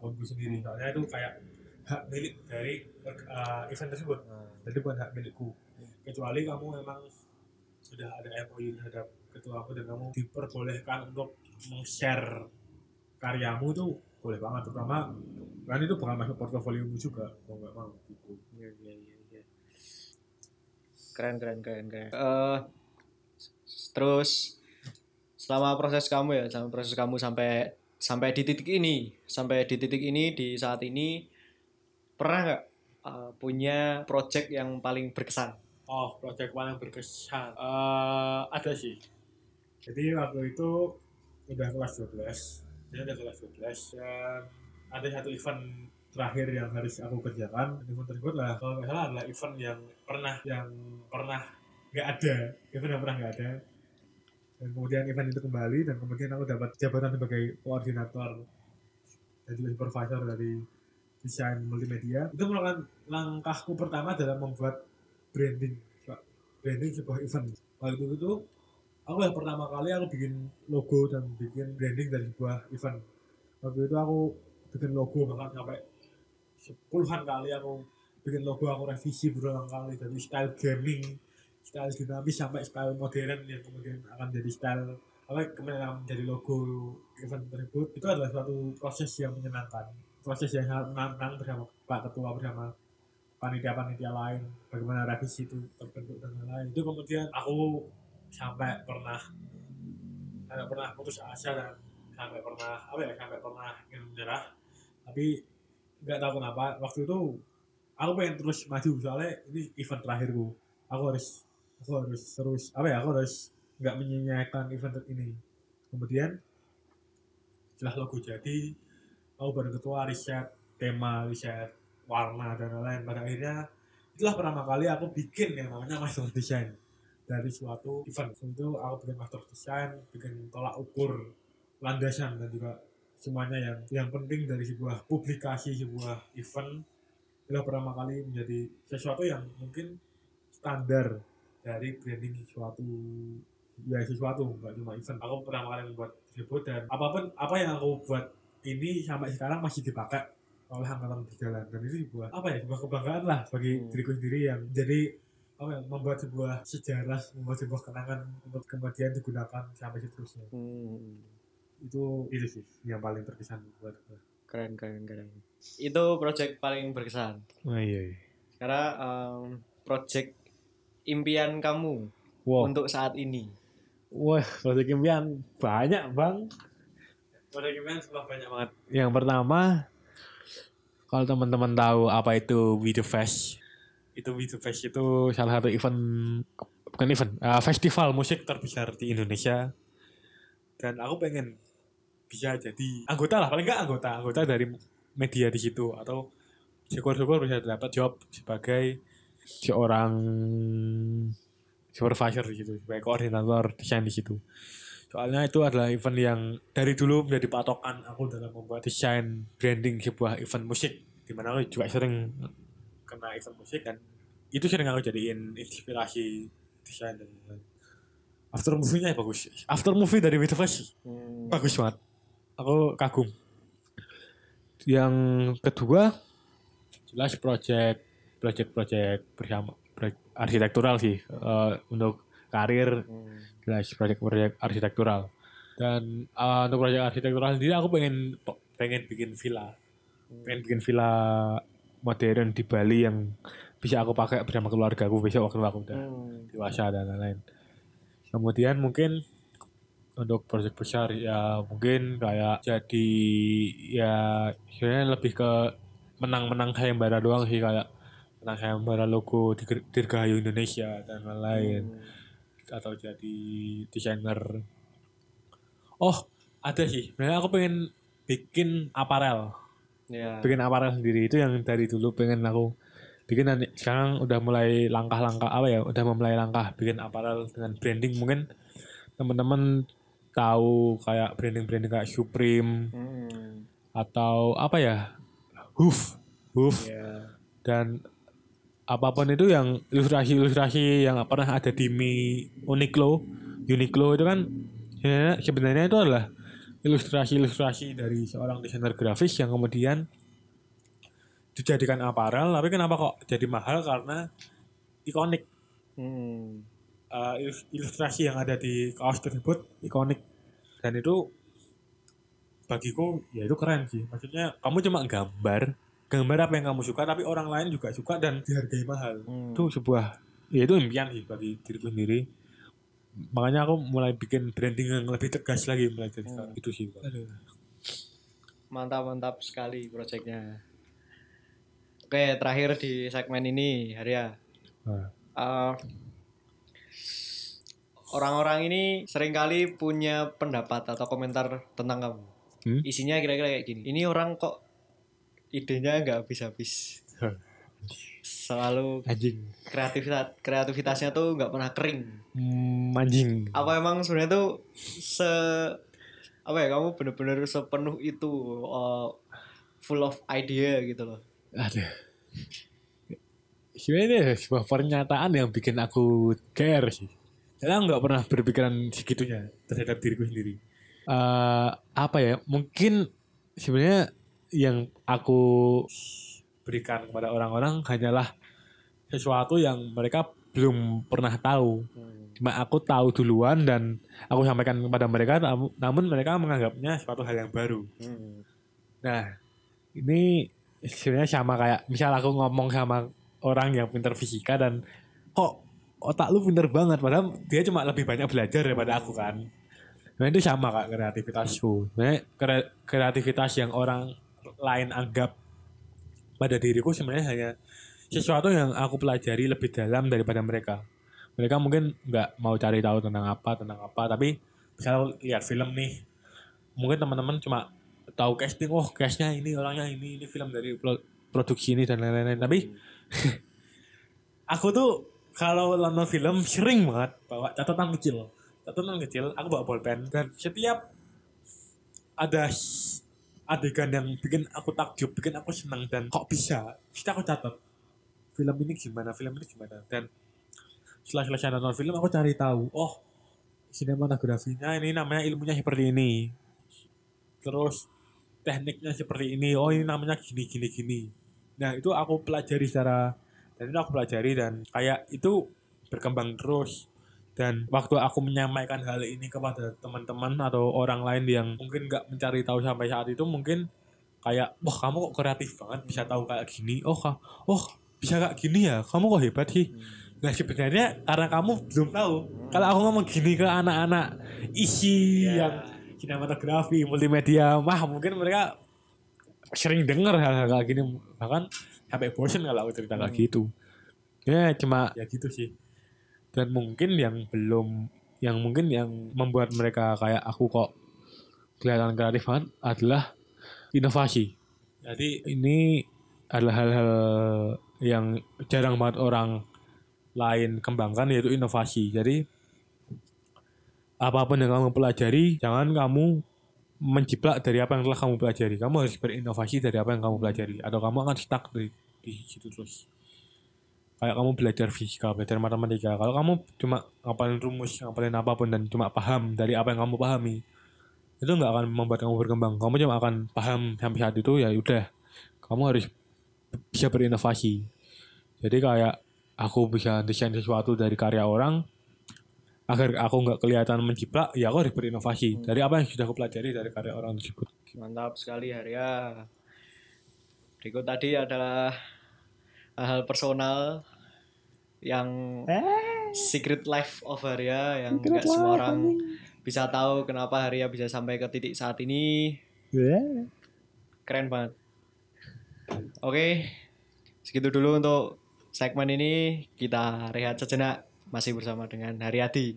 S1: akunku sendiri soalnya itu kayak hak milik dari uh, event tersebut
S2: Ah.
S1: jadi bukan hak milikku kecuali kamu memang sudah ada MOU terhadap ketua aku dan kamu diperbolehkan untuk meng-share karyamu tuh boleh banget terutama kan itu bakal masuk portofoliomu juga mau nggak mau gitu
S2: Iya, iya, iya, iya. Keren, keren, keren, keren. S- terus selama proses kamu ya, selama proses kamu sampai sampai di titik ini, sampai di titik ini di saat ini pernah nggak eh, punya project yang paling berkesan?
S1: Oh, proyek paling berkesan. Eh ada sih. Jadi waktu itu udah kelas 12. Saya udah kelas 12 dan ada satu event terakhir yang harus aku kerjakan. Event tersebut lah kalau nggak salah adalah event yang pernah yang pernah nggak ada. Event yang pernah nggak ada. Dan kemudian event itu kembali dan kemudian aku dapat jabatan sebagai koordinator dan juga supervisor dari desain multimedia. Itu merupakan langkahku pertama dalam membuat branding branding sebuah event. Waktu itu aku yang pertama kali aku bikin logo dan bikin branding dari sebuah event. Waktu itu aku bikin logo bahkan sampai sepuluhan kali aku bikin logo aku revisi berulang kali dari style gaming style dinamis sampai style modern yang kemudian akan jadi style apa kemudian akan menjadi logo event tersebut itu adalah suatu proses yang menyenangkan. Proses yang sangat menantang bersama Pak Ketua bersama panitia-panitia lain bagaimana revisi itu terbentuk dan lain-lain. Itu kemudian aku sampai pernah sampai pernah putus asa dan sampai pernah apa ya sampai pernah ingin menyerah. Tapi nggak tahu kenapa waktu itu aku pengen terus maju soalnya ini event terakhirku. Aku harus aku harus terus apa ya aku harus nggak menyanyiakan event ini. Kemudian setelah logo jadi aku bareng ketua riset tema riset warna dan lain-lain. Pada akhirnya itulah pertama kali aku bikin yang namanya master design. Dari suatu event. Itu aku bikin master design bikin tolak ukur landasan dan juga semuanya yang yang penting dari sebuah publikasi sebuah event. Itulah pertama kali menjadi sesuatu yang mungkin standar dari branding suatu ya sesuatu nggak cuma event aku pertama kali membuat tersebut dan apa pun apa yang aku buat ini sampai sekarang masih dipakai oleh angkatan berjalan dan itu sebuah apa ya sebuah kebanggaan lah bagi
S2: Hmm.
S1: diriku sendiri yang jadi apa ya, membuat sebuah sejarah membuat sebuah kenangan untuk kemudian digunakan sampai seterusnya
S2: Hmm.
S1: itu itu sih yang paling berkesan buat gue
S2: Keren, keren, keren. Itu project paling berkesan.
S1: oh iya, iya.
S2: Karena em, project impian kamu
S1: wow.
S2: untuk saat ini.
S1: wah proyek impian banyak bang. Proyek impian sudah banyak banget. Yang pertama kalau teman-teman tahu apa itu We The Fest itu We The Fest itu salah satu event bukan event eh, festival musik terbesar di Indonesia. Dan aku pengen bisa jadi anggota lah paling nggak anggota anggota dari media di situ. Atau syukur-syukur bisa dapat job sebagai seorang supervisor di situ sebagai koordinator desain di situ soalnya itu adalah event yang dari dulu menjadi patokan aku dalam membuat desain branding sebuah event musik di mana aku juga sering kena event musik dan itu sering aku jadiin inspirasi desain dan lain-lain. after movie-nya bagus after movie dari Flash
S2: Hmm.
S1: bagus banget aku kagum yang kedua jelas project project project bersama project arsitektural sih eh, untuk karir
S2: Hmm.
S1: jelas project-project arsitektural dan eh, untuk project arsitektural sendiri aku pengen pengen bikin villa pengen bikin villa modern di Bali yang bisa aku pakai bersama keluarga aku besok waktu aku udah
S2: Hmm.
S1: dewasa dan lain-lain kemudian mungkin untuk proyek besar ya mungkin kayak jadi ya sebenarnya lebih ke menang-menang sayembara doang sih kayak menang sayembara logo di Dirgahayu Indonesia dan lain-lain.
S2: Hmm.
S1: atau jadi desainer. Oh ada sih. Sebenarnya aku pengen bikin aparel.
S2: Ya.
S1: bikin aparel sendiri. Itu yang dari dulu pengen aku bikin. Nanti sekarang udah mulai langkah-langkah apa ya udah memulai langkah bikin aparel dengan branding. Mungkin teman-teman tahu kayak branding-branding kayak Supreme
S2: Hmm.
S1: atau apa ya Hoof. Hoof.
S2: Ya.
S1: dan apa pun itu yang ilustrasi-ilustrasi yang pernah ada di Mi Uniqlo Uniqlo itu kan sebenarnya, sebenarnya itu adalah ilustrasi-ilustrasi dari seorang desainer grafis yang kemudian dijadikan aparel tapi kenapa kok jadi mahal? Karena ikonik.
S2: Hmm.
S1: uh, ilus- ilustrasi yang ada di kaos tersebut ikonik. Dan itu bagiku ya itu keren sih. Maksudnya kamu cuma gambar gambar apa yang kamu suka tapi orang lain juga suka dan dihargai mahal
S2: Hmm.
S1: itu sebuah ya itu impian sih bagi diriku sendiri makanya aku mulai bikin branding yang lebih tegas lagi mulai dari sekarang itu sih Aduh.
S2: Mantap mantap sekali proyeknya. Oke, terakhir di segmen ini, Arya.
S1: Nah,
S2: Eh, orang-orang ini sering kali punya pendapat atau komentar tentang kamu.
S1: Hmm?
S2: Isinya kira-kira kayak gini. Ini orang kok idenya nggak habis-habis. Selalu
S1: anjing
S2: kreativitas kreativitasnya tuh nggak pernah kering.
S1: Hmm, anjing
S2: Apa emang sebenarnya tuh se apa ya kamu bener-bener sepenuh itu uh, full of idea gitu loh.
S1: Aduh. Sebenarnya ini sebuah pernyataan yang bikin aku care sih. Saya nggak pernah berpikiran segitunya terhadap diriku sendiri. Eh, apa ya? Mungkin sebenarnya yang aku berikan kepada orang-orang hanyalah sesuatu yang mereka belum pernah tahu. Cuma aku tahu duluan dan aku sampaikan kepada mereka, namu- namun mereka menganggapnya suatu hal yang baru.
S2: Hmm.
S1: Nah, ini sebenarnya sama kayak misal aku ngomong sama orang yang pintar fisika dan kok otak lu pintar banget padahal dia cuma lebih banyak belajar daripada aku kan. Nah itu sama kak kreativitasku. Sebenarnya kre- kreativitas yang orang lain anggap pada diriku sebenarnya hanya sesuatu yang aku pelajari lebih dalam daripada mereka. Mereka mungkin nggak mau cari tahu tentang apa, tentang apa, tapi misalnya lihat film nih, mungkin teman-teman cuma tahu casting, oh castnya ini orangnya ini, ini film dari pro- produksi ini dan lain-lain. Tapi aku tuh kalau nonton film sering banget bawa catatan kecil, catatan kecil, aku bawa bolpen dan setiap ada adegan yang bikin aku takjub, bikin aku senang dan kok bisa, kita aku catat film ini gimana, film ini gimana? Dan setelah selesai nonton film aku cari tahu, oh sinematografinya ini namanya ilmunya seperti ini, terus tekniknya seperti ini, oh ini namanya gini gini gini. Nah itu aku pelajari secara dan itu aku pelajari dan kayak itu berkembang terus dan waktu aku menyampaikan hal ini kepada teman-teman atau orang lain yang mungkin nggak mencari tahu sampai saat itu mungkin kayak wah kamu kok kreatif banget bisa tahu kayak gini? Oh oh bisa kayak gini ya? Kamu kok hebat sih? Nah sebenarnya karena kamu belum tahu kalau aku ngomong gini ke anak-anak isi
S2: Ya.
S1: yang sinematografi multimedia mah mungkin mereka sering dengar hal-hal kayak gini. Bahkan sampai bosen kalau aku cerita kayak
S2: Hmm.
S1: gitu. Ya cuma ya gitu sih dan mungkin yang belum yang mungkin yang membuat mereka kayak aku kok kelihatan kreatif banget adalah inovasi. Jadi ini adalah hal-hal yang jarang banget orang lain kembangkan yaitu inovasi. Jadi apa pun yang kamu pelajari jangan kamu menjiplak dari apa yang telah kamu pelajari. Kamu harus berinovasi dari apa yang kamu pelajari atau kamu akan stuck di, di situ terus kayak kamu belajar fisika belajar matematika. Kalau kamu cuma ngapalin rumus ngapalin apa pun dan cuma paham dari apa yang kamu pahami itu nggak akan membuat kamu berkembang. Kamu cuma akan paham sampai saat itu ya udah. Kamu harus bisa berinovasi. Jadi kayak aku bisa desain sesuatu dari karya orang agar aku nggak kelihatan menjiplak ya aku harus berinovasi dari apa yang sudah aku pelajari dari karya orang tersebut.
S2: Mantap sekali Arya. Berikut tadi adalah hal-hal personal yang secret life of Arya yang nggak semua orang bisa tahu kenapa Arya bisa sampai ke titik saat ini. Keren banget. Oke, segitu dulu untuk segmen ini. Kita rehat sejenak masih bersama dengan Haryadi.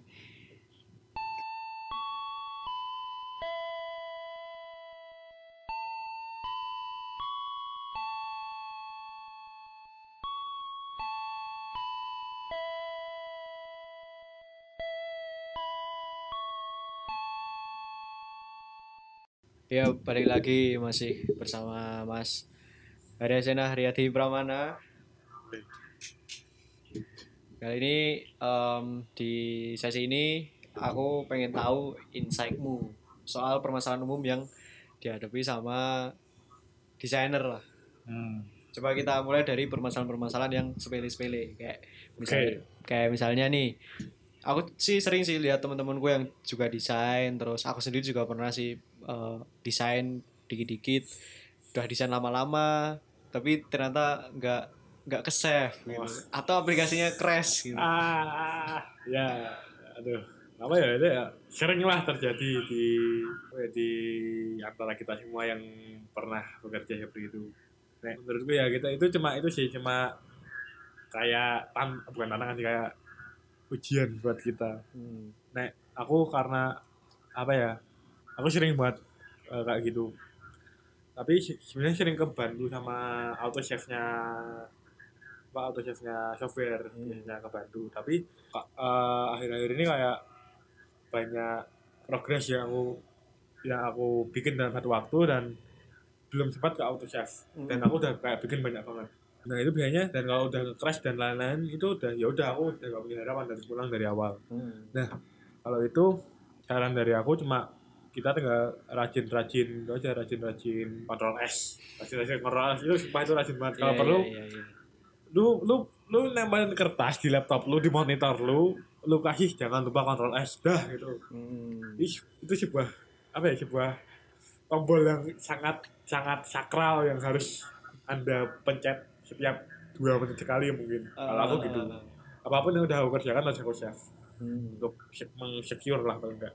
S2: Ya balik lagi masih bersama Mas Arya Sena Haryadi Pramana. Kali ini em, di sesi ini aku pengen tahu insight-mu soal permasalahan umum yang dihadapi sama desainer lah.
S1: Hmm.
S2: Coba kita mulai dari permasalahan-permasalahan yang sepele-sepele kayak misalnya kayak misalnya nih aku sih sering sih lihat teman-teman gue yang juga desain terus aku sendiri juga pernah sih eh, desain dikit-dikit udah desain lama-lama tapi ternyata nggak nggak ke save gitu. Atau aplikasinya crash gitu.
S1: Ah, ya, aduh, apa ya itu ya sering lah terjadi di di antara kita semua yang pernah bekerja seperti itu. Nah, menurut gue ya kita itu cuma itu sih cuma kayak tan bukan tantangan sih kayak ujian buat kita.
S2: Hmm.
S1: Nah, aku karena apa ya? Aku sering buat eh, kayak gitu. Tapi se- sebenarnya sering kebantu sama auto nya apa auto nya software
S2: Hmm.
S1: biasanya kebantu. Tapi eh, akhir-akhir ini kayak banyak progres yang aku yang aku bikin dalam satu waktu dan belum sempat ke auto dan
S2: Hmm.
S1: aku udah kayak bikin banyak banget nah itu biasanya dan kalau udah crash dan lain-lain itu udah ya udah aku udah gak punya harapan dari pulang dari awal
S2: Hmm.
S1: kalau itu saran dari aku cuma kita tinggal rajin-rajin aja rajin-rajin kontrol S rajin-rajin kontrol S itu sumpah itu rajin banget. Kalau
S2: Iya,
S1: perlu
S2: iya, iya, iya.
S1: lu lu lu nempelin kertas di laptop lu di monitor lu lu kasih jangan lupa kontrol S dah gitu.
S2: Hmm.
S1: Ih, itu sebuah apa ya sebuah tombol yang sangat sangat sakral yang harus anda pencet setiap dua menit sekali mungkin. Kalau aku gitu.
S2: Ah,
S1: apa pun yang udah aku kerjakan harus aku save.
S2: Hmm.
S1: untuk se- meng-secure lah paling enggak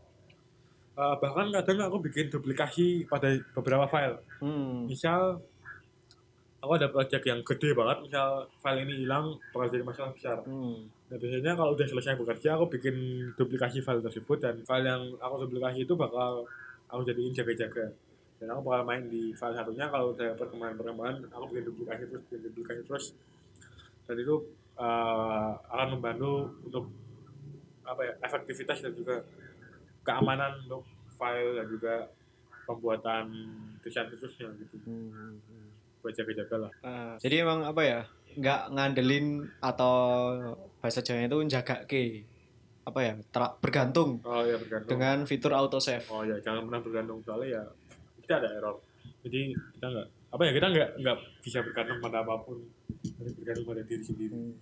S1: Eh, bahkan kadang aku bikin duplikasi pada beberapa file
S2: Hmm.
S1: misal aku ada project yang gede banget misal file ini hilang bakal jadi masalah besar
S2: Hmm.
S1: Nah biasanya kalau udah selesai bekerja aku bikin duplikasi file tersebut dan file yang aku duplikasi itu bakal aku jadiin jaga-jaga dan aku bakal main di file satunya kalau udah perkembangan-perkembangan aku bikin duplikasi terus bikin duplikasi terus dan itu eh, akan membantu untuk apa ya efektivitas dan juga keamanan untuk file dan juga pembuatan desain khususnya gitu
S2: Hmm. Hmm.
S1: buat jaga-jaga lah
S2: Ah, jadi emang apa ya nggak ngandelin atau bahasa Jawa itu jaga ke apa ya ter- bergantung
S1: oh ya bergantung
S2: dengan fitur autosave
S1: Oh ya jangan pernah bergantung soalnya ya kita ada error. Jadi kita nggak apa ya kita nggak nggak bisa bergantung pada apa pun harus bergantung pada diri sendiri.
S2: Hmm.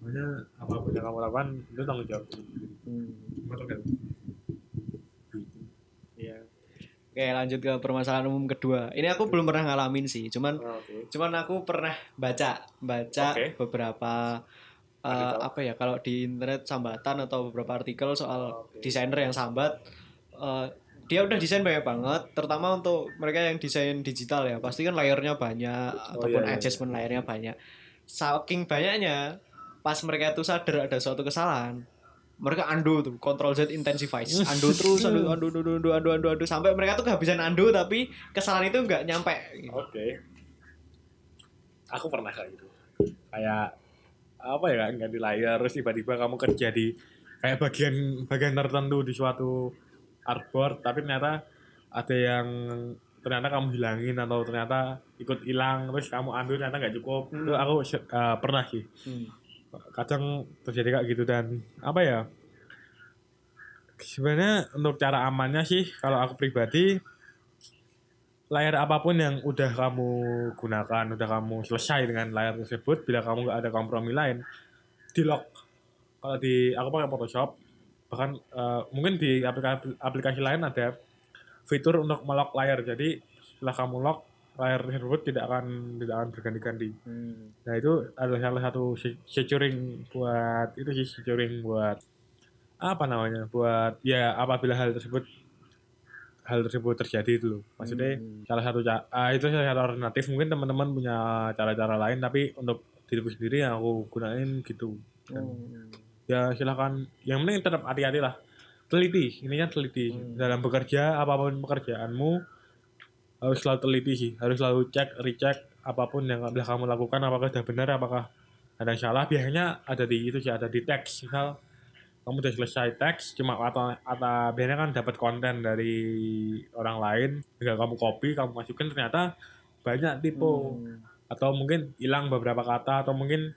S1: Makanya apa pun yang kamu lakukan itu tanggung jawab diri sendiri.
S2: Hmm. Iya. Oke lanjut ke permasalahan umum kedua. Ini aku belum pernah ngalamin sih, cuman
S1: Oh, Oke.
S2: cuman aku pernah baca baca
S1: Oke.
S2: beberapa uh, apa ya kalau di internet sambatan atau beberapa artikel soal
S1: Oke.
S2: desainer yang sambat uh, dia udah desain banyak banget terutama untuk mereka yang desain digital ya pasti kan layernya banyak ataupun
S1: iya, iya.
S2: adjustment layernya banyak saking banyaknya pas mereka itu sadar ada suatu kesalahan mereka undo tuh control Z intensifies undo terus undo undo undo undo undo undo, undo. sampai mereka tuh kehabisan undo tapi kesalahan itu nggak nyampe
S1: Oke. Aku pernah kayak gitu. Kayak apa ya nggak di layar terus tiba-tiba kamu kerja di kayak bagian bagian tertentu di suatu artboard tapi ternyata ada yang ternyata kamu hilangin atau ternyata ikut hilang terus kamu ambil ternyata nggak cukup
S2: Hmm.
S1: itu aku eh, pernah sih
S2: Hmm.
S1: Kadang terjadi kayak gitu dan apa ya? Sebenarnya untuk cara amannya sih kalau aku pribadi layar apa pun yang udah kamu gunakan udah kamu selesai dengan layar tersebut bila kamu nggak ada kompromi lain di lock. Kalau di aku pakai Photoshop bahkan eh, mungkin di aplikasi aplikasi lain ada fitur untuk melock layar. Jadi setelah kamu lock layar tersebut tidak akan tidak akan berganti-ganti
S2: Hmm.
S1: Nah itu adalah salah satu se- securing buat itu sih securing buat apa namanya buat ya apabila hal tersebut hal tersebut terjadi itu loh. Maksudnya
S2: Hmm.
S1: salah satu ah, itu salah satu alternatif mungkin teman-teman punya cara-cara lain tapi untuk diriku sendiri yang aku gunain gitu. Dan
S2: Hmm.
S1: ya silakan yang penting tetap hati-hati lah. Teliti, ininya teliti
S2: Hmm.
S1: dalam bekerja apa pun pekerjaanmu harus selalu teliti sih, harus selalu cek, recheck apa pun yang telah kamu lakukan apakah sudah benar apakah ada yang salah. Biasanya ada di itu sih ada di teks. Misal kamu udah selesai teks cuma atau atau biasanya kan dapat konten dari orang lain tinggal kamu copy kamu masukin ternyata banyak tipe
S2: Hmm.
S1: atau mungkin hilang beberapa kata atau mungkin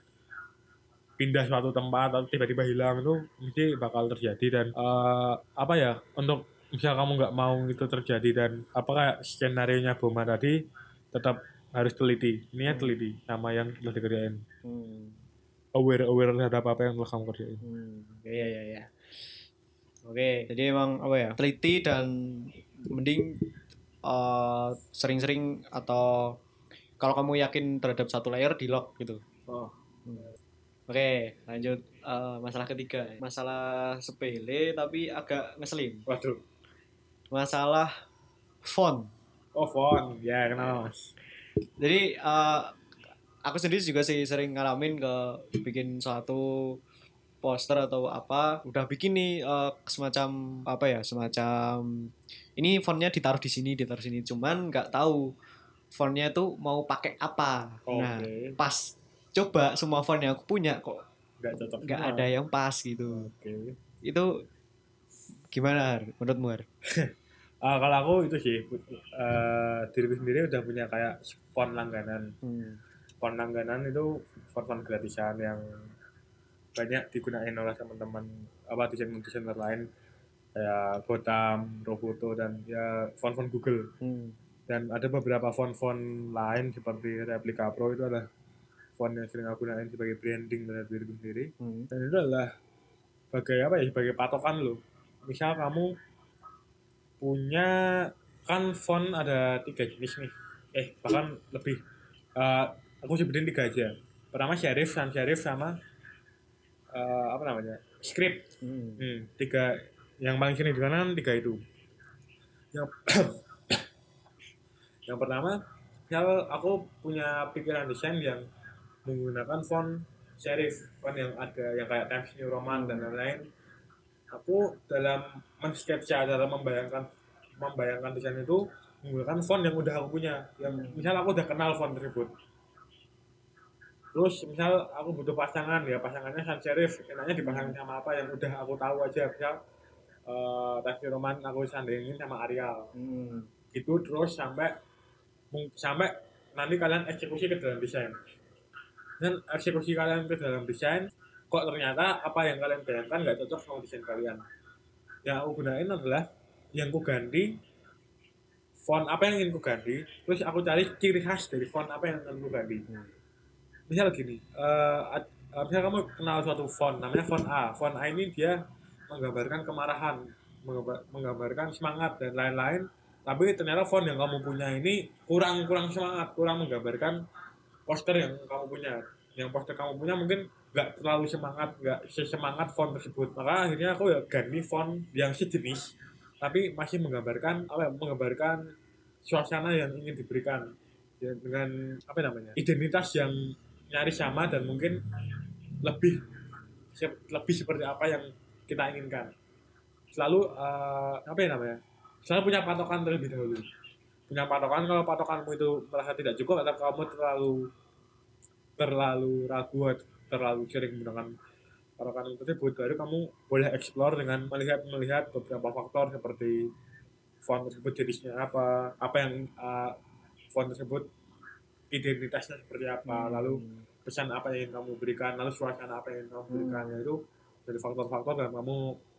S1: pindah suatu tempat atau tiba-tiba hilang itu mesti bakal terjadi. Dan eh, apa ya untuk misal kamu nggak mau itu terjadi dan apa kayak skenario nya Boma tadi tetap harus teliti ini ya teliti sama yang telah dikerjain
S2: Hmm.
S1: aware aware terhadap apa yang telah kamu kerjain
S2: Hmm, iya iya iya. Oke, jadi emang apa ya? Teliti dan mending eh, sering-sering atau kalau kamu yakin terhadap satu layer di lock gitu.
S1: oh
S2: Oke, lanjut Eh, masalah ketiga. Masalah sepele tapi agak ngeselin.
S1: waduh
S2: Masalah font.
S1: oh font. Ya kenal mas.
S2: Jadi eh, aku sendiri juga sih sering ngalamin ke bikin suatu poster atau apa. Udah bikin nih eh, semacam apa ya semacam ini fontnya ditaruh di sini ditaruh sini. Cuman nggak tahu fontnya tuh mau pakai apa. Nah
S1: Oke.
S2: pas coba semua font yang aku punya kok
S1: nggak cocok
S2: nggak ada yang pas gitu.
S1: Oke.
S2: Itu gimana Har? menurutmu Har?
S1: Ah, kalau aku itu sih eh diriku sendiri udah punya kayak font langganan
S2: Hmm.
S1: font langganan itu font-font gratisan yang banyak digunakan oleh teman-teman apa desainer-desainer lain kayak Gotham, Roboto dan ya font-font Google
S2: Hmm.
S1: dan ada beberapa font-font lain seperti Replica Pro itu adalah font yang sering aku gunakan sebagai branding dari diriku sendiri
S2: Hmm.
S1: dan itu adalah sebagai apa ya sebagai patokan lo misal kamu punya kan font ada tiga jenis nih eh bahkan lebih Eh, aku sebutin tiga aja pertama serif sans serif sama eh, apa namanya script
S2: Hmm.
S1: Hmm, tiga yang paling sering digunakan kan tiga itu. Yang yang pertama, misal aku punya pikiran desain yang menggunakan font serif, font yang ada yang kayak Times New Roman dan lain-lain. Aku dalam mensketsa dalam membayangkan membayangkan desain itu menggunakan font yang udah aku punya. Yang misal aku udah kenal font tersebut. Terus misal aku butuh pasangan ya pasangannya sans serif enaknya dipasangin sama apa yang udah aku tahu aja misal eh Taksi Roman aku sandingin sama Arial
S2: Hmm.
S1: gitu terus sampai sampai nanti kalian eksekusi ke dalam desain dan eksekusi kalian ke dalam desain kok ternyata apa yang kalian bayangkan nggak cocok sama desain kalian? Yang aku gunain adalah yang ku ganti font apa yang ingin ku ganti terus aku cari ciri khas dari font apa yang ingin ku ganti.
S2: Hmm.
S1: misal gini ad- eh, misal kamu kenal suatu font namanya font A. Font A ini dia menggambarkan kemarahan menggambar- menggambarkan semangat dan lain-lain. Tapi ternyata font yang kamu punya ini kurang kurang semangat kurang menggambarkan poster yang kamu punya. Yang poster kamu punya mungkin nggak terlalu semangat nggak sesemangat font tersebut. Maka akhirnya aku ya ganti font yang sejenis tapi masih menggambarkan apa ya, menggambarkan suasana yang ingin diberikan. Ya, dengan apa namanya identitas yang nyaris sama dan mungkin lebih lebih seperti apa yang kita inginkan. Selalu eh, apa ya namanya selalu punya patokan terlebih dahulu. Punya patokan kalau patokanmu itu merasa tidak cukup atau kamu terlalu terlalu ragu terlalu sering menggunakan patokan tersebut baru kamu boleh explore dengan melihat melihat beberapa faktor seperti font tersebut jenisnya apa apa yang eh, font tersebut identitasnya seperti apa lalu pesan apa yang ingin kamu berikan lalu suasana apa yang ingin kamu berikan yaitu dari faktor-faktor dalam kamu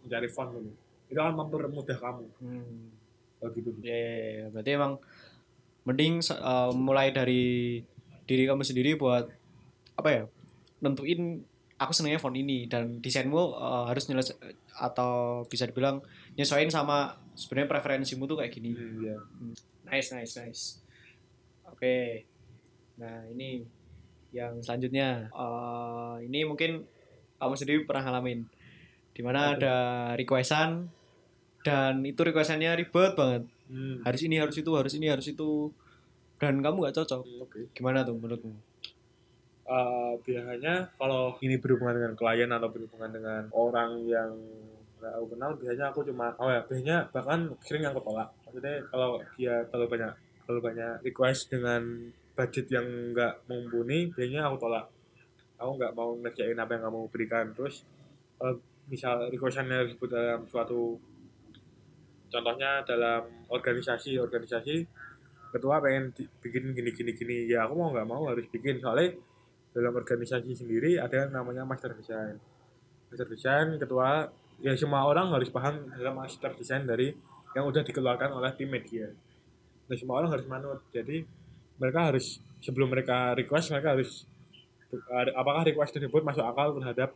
S1: mencari font ini. Itu akan mempermudah kamu.
S2: Hmm.
S1: kalau gitu.
S2: Ya, ya, ya. berarti emang mending uh, mulai dari diri kamu sendiri buat apa ya nentuin aku senengnya font ini dan desainmu uh, harus nyelesa atau bisa dibilang nyesuaiin sama sebenarnya preferensimu tuh kayak gini.
S1: Hmm, ya.
S2: Nice, nice, nice. Oke. Nah, ini yang selanjutnya. Eh, ini mungkin kamu sendiri pernah ngalamin. Di mana
S1: Apa?
S2: ada requestan dan itu requestannya ribet banget.
S1: Hmm.
S2: Harus ini, harus itu, harus ini, harus itu. Dan kamu nggak cocok.
S1: Hmm, Oke.
S2: Gimana tuh menurutmu?
S1: Eh, biasanya kalau ini berhubungan dengan klien atau berhubungan dengan orang yang nggak aku kenal biasanya aku cuma oh ya biasanya bahkan sering aku tolak maksudnya kalau dia terlalu banyak terlalu banyak request dengan budget yang nggak mumpuni biasanya aku tolak. Aku nggak mau ngerjain apa yang kamu berikan. Terus eh, misal requestannya disebut dalam suatu contohnya dalam organisasi organisasi ketua pengen bikin gini gini gini. Ya aku mau nggak mau harus bikin. Soalnya dalam organisasi sendiri ada yang namanya master design. Master design ketua ya semua orang harus paham dalam master design dari yang udah dikeluarkan oleh tim media. Dan semua orang harus manut. Jadi mereka harus sebelum mereka request mereka harus apakah request tersebut masuk akal terhadap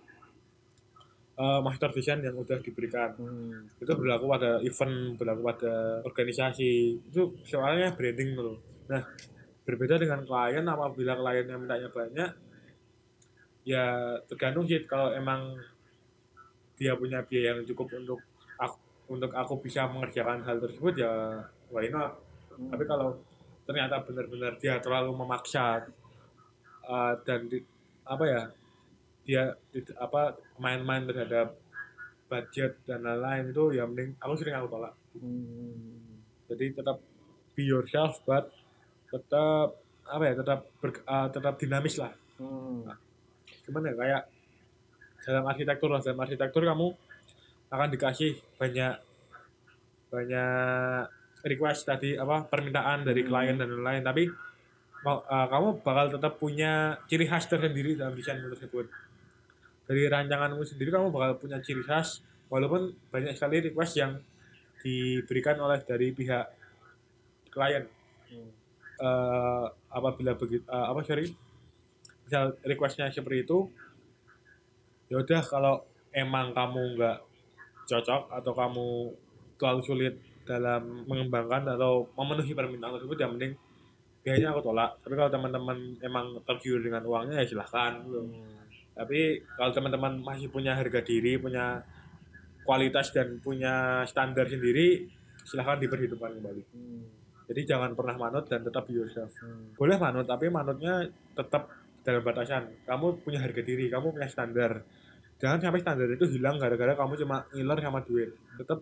S1: eh, master design yang udah diberikan.
S2: Hmm.
S1: itu berlaku pada event berlaku pada organisasi. Itu soalnya branding loh. Nah berbeda dengan klien apabila kliennya mintanya banyak ya tergantung sih kalau emang dia punya biaya yang cukup untuk aku, untuk aku bisa mengerjakan hal tersebut ya why not? Tapi kalau ternyata benar-benar dia terlalu memaksa uh, dan di- apa ya dia tidak apa main-main terhadap budget dan lain-lain itu ya mending aku sering aku tolak.
S2: Hmm.
S1: jadi tetap be yourself but tetap apa ya tetap ber- uh, tetap dinamis lah.
S2: Hmm.
S1: Gimana ya kayak dalam arsitektur lah dalam arsitektur kamu akan dikasih banyak banyak request tadi apa permintaan dari
S2: Hmm.
S1: klien dan lain-lain tapi mau- uh, kamu bakal tetap punya ciri khas tersendiri dalam desain tersebut dari rancanganmu sendiri kamu bakal punya ciri khas walaupun banyak sekali request yang diberikan oleh dari pihak klien
S2: Hmm.
S1: eh apabila begitu apa sorry misal requestnya seperti itu ya udah kalau emang kamu nggak cocok atau kamu terlalu sulit dalam mengembangkan atau memenuhi permintaan tersebut ya mending biayanya aku tolak tapi kalau teman-teman emang tergiur dengan uangnya ya silahkan.
S2: Hmm.
S1: tapi kalau teman-teman masih punya harga diri punya kualitas dan punya standar sendiri silahkan diperhitungkan kembali
S2: Hmm.
S1: jadi jangan pernah manut dan tetap yourself
S2: Hmm.
S1: boleh manut tapi manutnya tetap dalam batasan. Kamu punya harga diri kamu punya standar. Jangan sampai standar itu hilang gara-gara kamu cuma ngiler sama duit. Tetap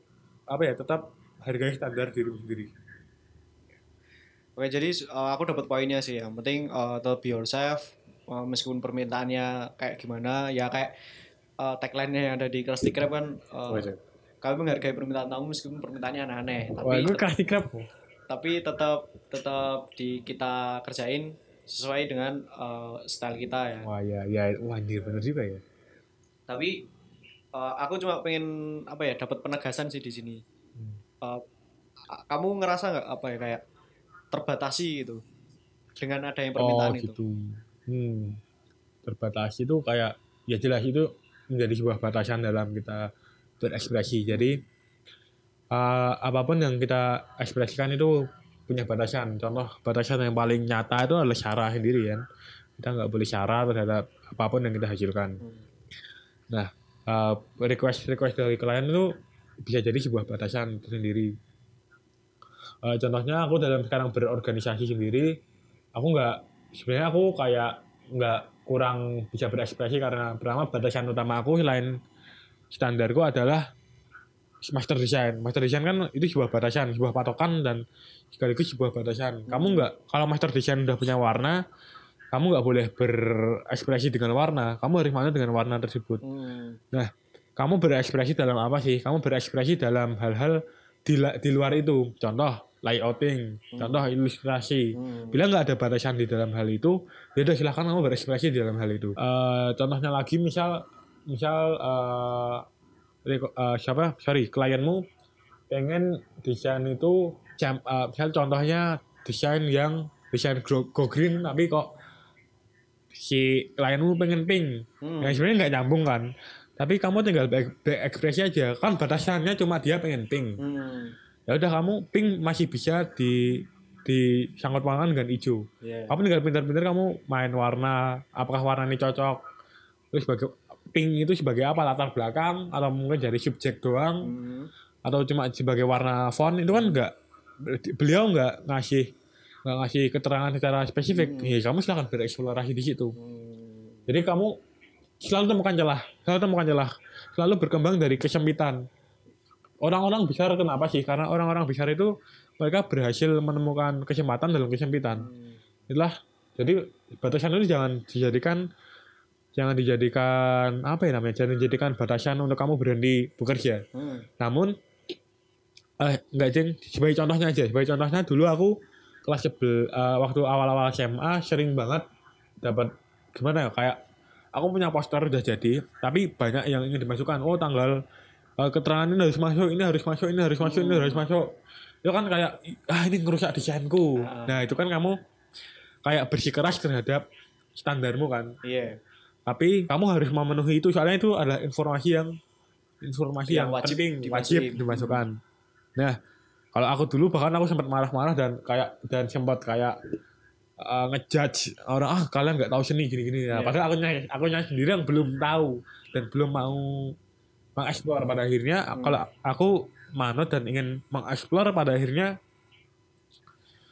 S1: apa ya tetap hargai standar dirimu sendiri.
S2: Oke, jadi uh, aku dapat poinnya sih. Yang penting uh, tetap be yourself, uh, meskipun permintaannya kayak gimana, ya kayak uh, tagline-nya yang ada di Krusty Krab kan, uh, kami menghargai permintaan tamu meskipun permintaannya aneh-aneh. Tapi
S1: krab.
S2: tapi tetap tetap di kita kerjain sesuai dengan uh, style kita ya.
S1: wah ya ya wah anjir bener juga ya
S2: Tapi uh, aku cuma pengen apa ya dapat penegasan sih di sini.
S1: Hmm.
S2: Uh, kamu ngerasa nggak apa ya kayak terbatasi gitu dengan ada yang permintaan itu?
S1: gitu hmm. terbatasi itu kayak ya jelas itu menjadi sebuah batasan dalam kita berekspresi jadi eh, apa pun yang kita ekspresikan itu punya batasan. Contoh batasan yang paling nyata itu adalah cara sendiri kan. Kita nggak boleh cara terhadap apa pun yang kita hasilkan. Nah request request dari klien itu bisa jadi sebuah batasan tersendiri. Eh, contohnya aku dalam sekarang berorganisasi sendiri aku nggak sebenarnya aku kayak nggak kurang bisa berekspresi karena pertama batasan utama aku selain standarku adalah master design. Master design kan itu sebuah batasan sebuah patokan dan sekaligus sebuah batasan kamu nggak kalau master design udah punya warna kamu nggak boleh berekspresi dengan warna kamu harus manut dengan warna tersebut
S2: Hmm.
S1: kamu berekspresi dalam apa sih? Kamu berekspresi dalam hal-hal di, di luar itu. Contoh layouting, contoh ilustrasi.
S2: Hmm.
S1: Bila nggak ada batasan di dalam hal itu, ya udah silahkan kamu berekspresi di dalam hal itu. Eh, contohnya lagi misal misal eh, reko- eh, siapa? Sorry, klienmu pengen desain itu jam, eh, misal contohnya desain yang desain go, go green tapi kok si klienmu pengen pink
S2: Hmm.
S1: yang sebenarnya nggak nyambung kan tapi kamu tinggal be- berekspresi aja kan batasannya cuma dia pengen pink
S2: Hmm.
S1: ya udah kamu pink masih bisa di di sangkut pautkan dengan hijau
S2: Yeah.
S1: kamu tinggal pintar-pintar kamu main warna apakah warna ini cocok terus sebagai pink itu sebagai apa latar belakang atau mungkin jadi subjek doang
S2: Hmm.
S1: atau cuma sebagai warna font itu kan enggak beliau nggak ngasih nggak ngasih keterangan secara spesifik ya kamu silahkan bereksplorasi di situ
S2: Hmm.
S1: jadi kamu selalu temukan celah, selalu temukan celah, selalu berkembang dari kesempitan. Orang-orang besar kenapa sih? Karena orang-orang besar itu mereka berhasil menemukan kesempatan dalam kesempitan.
S2: Hmm.
S1: Itulah jadi batasan itu jangan dijadikan jangan dijadikan apa ya namanya jangan dijadikan batasan untuk kamu berhenti bekerja
S2: Hmm.
S1: namun eh enggak jeng. Sebagai contohnya aja. Sebagai contohnya dulu aku kelas sebel eh, waktu awal-awal SMA sering banget dapat gimana ya kayak aku punya poster udah jadi tapi banyak yang ingin dimasukkan. Oh tanggal eh, keterangan ini harus masuk ini harus masuk ini harus masuk ini harus masuk. Itu kan kayak ah ini ngerusak desainku.
S2: Ah.
S1: nah itu kan kamu kayak bersikeras terhadap standarmu kan.
S2: Iya.
S1: tapi kamu harus memenuhi itu. Soalnya itu adalah informasi yang informasi
S2: Yang
S1: yang,
S2: wajib
S1: penting wajib dimasukkan nah kalau aku dulu bahkan aku sempat marah-marah dan kayak dan sempat kayak uh, ngejudge orang ah kalian nggak tahu seni gini-gini ya
S2: Iya.
S1: padahal aku nyari aku nyari sendiri yang belum tahu dan belum mau mengeksplor pada akhirnya
S2: Hmm.
S1: kalau aku manut dan ingin mengeksplor pada akhirnya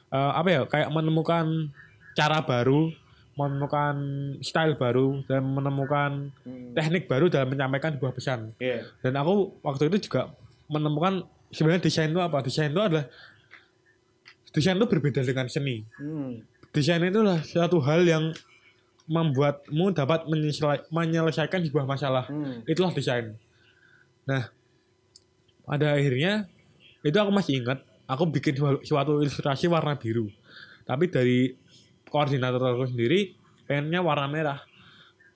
S1: uh, apa ya kayak menemukan cara baru menemukan style baru dan menemukan
S2: Hmm.
S1: teknik baru dalam menyampaikan sebuah pesan
S2: Iya.
S1: dan aku waktu itu juga menemukan sebenarnya desain itu apa? Desain itu adalah desain itu berbeda dengan seni.
S2: Hmm.
S1: desain itu adalah suatu hal yang membuatmu dapat menyelesai- menyelesaikan sebuah masalah.
S2: Hmm.
S1: itulah desain. Nah pada akhirnya itu aku masih ingat aku bikin suatu- ilustrasi warna biru. Tapi dari koordinator aku sendiri pengennya warna merah.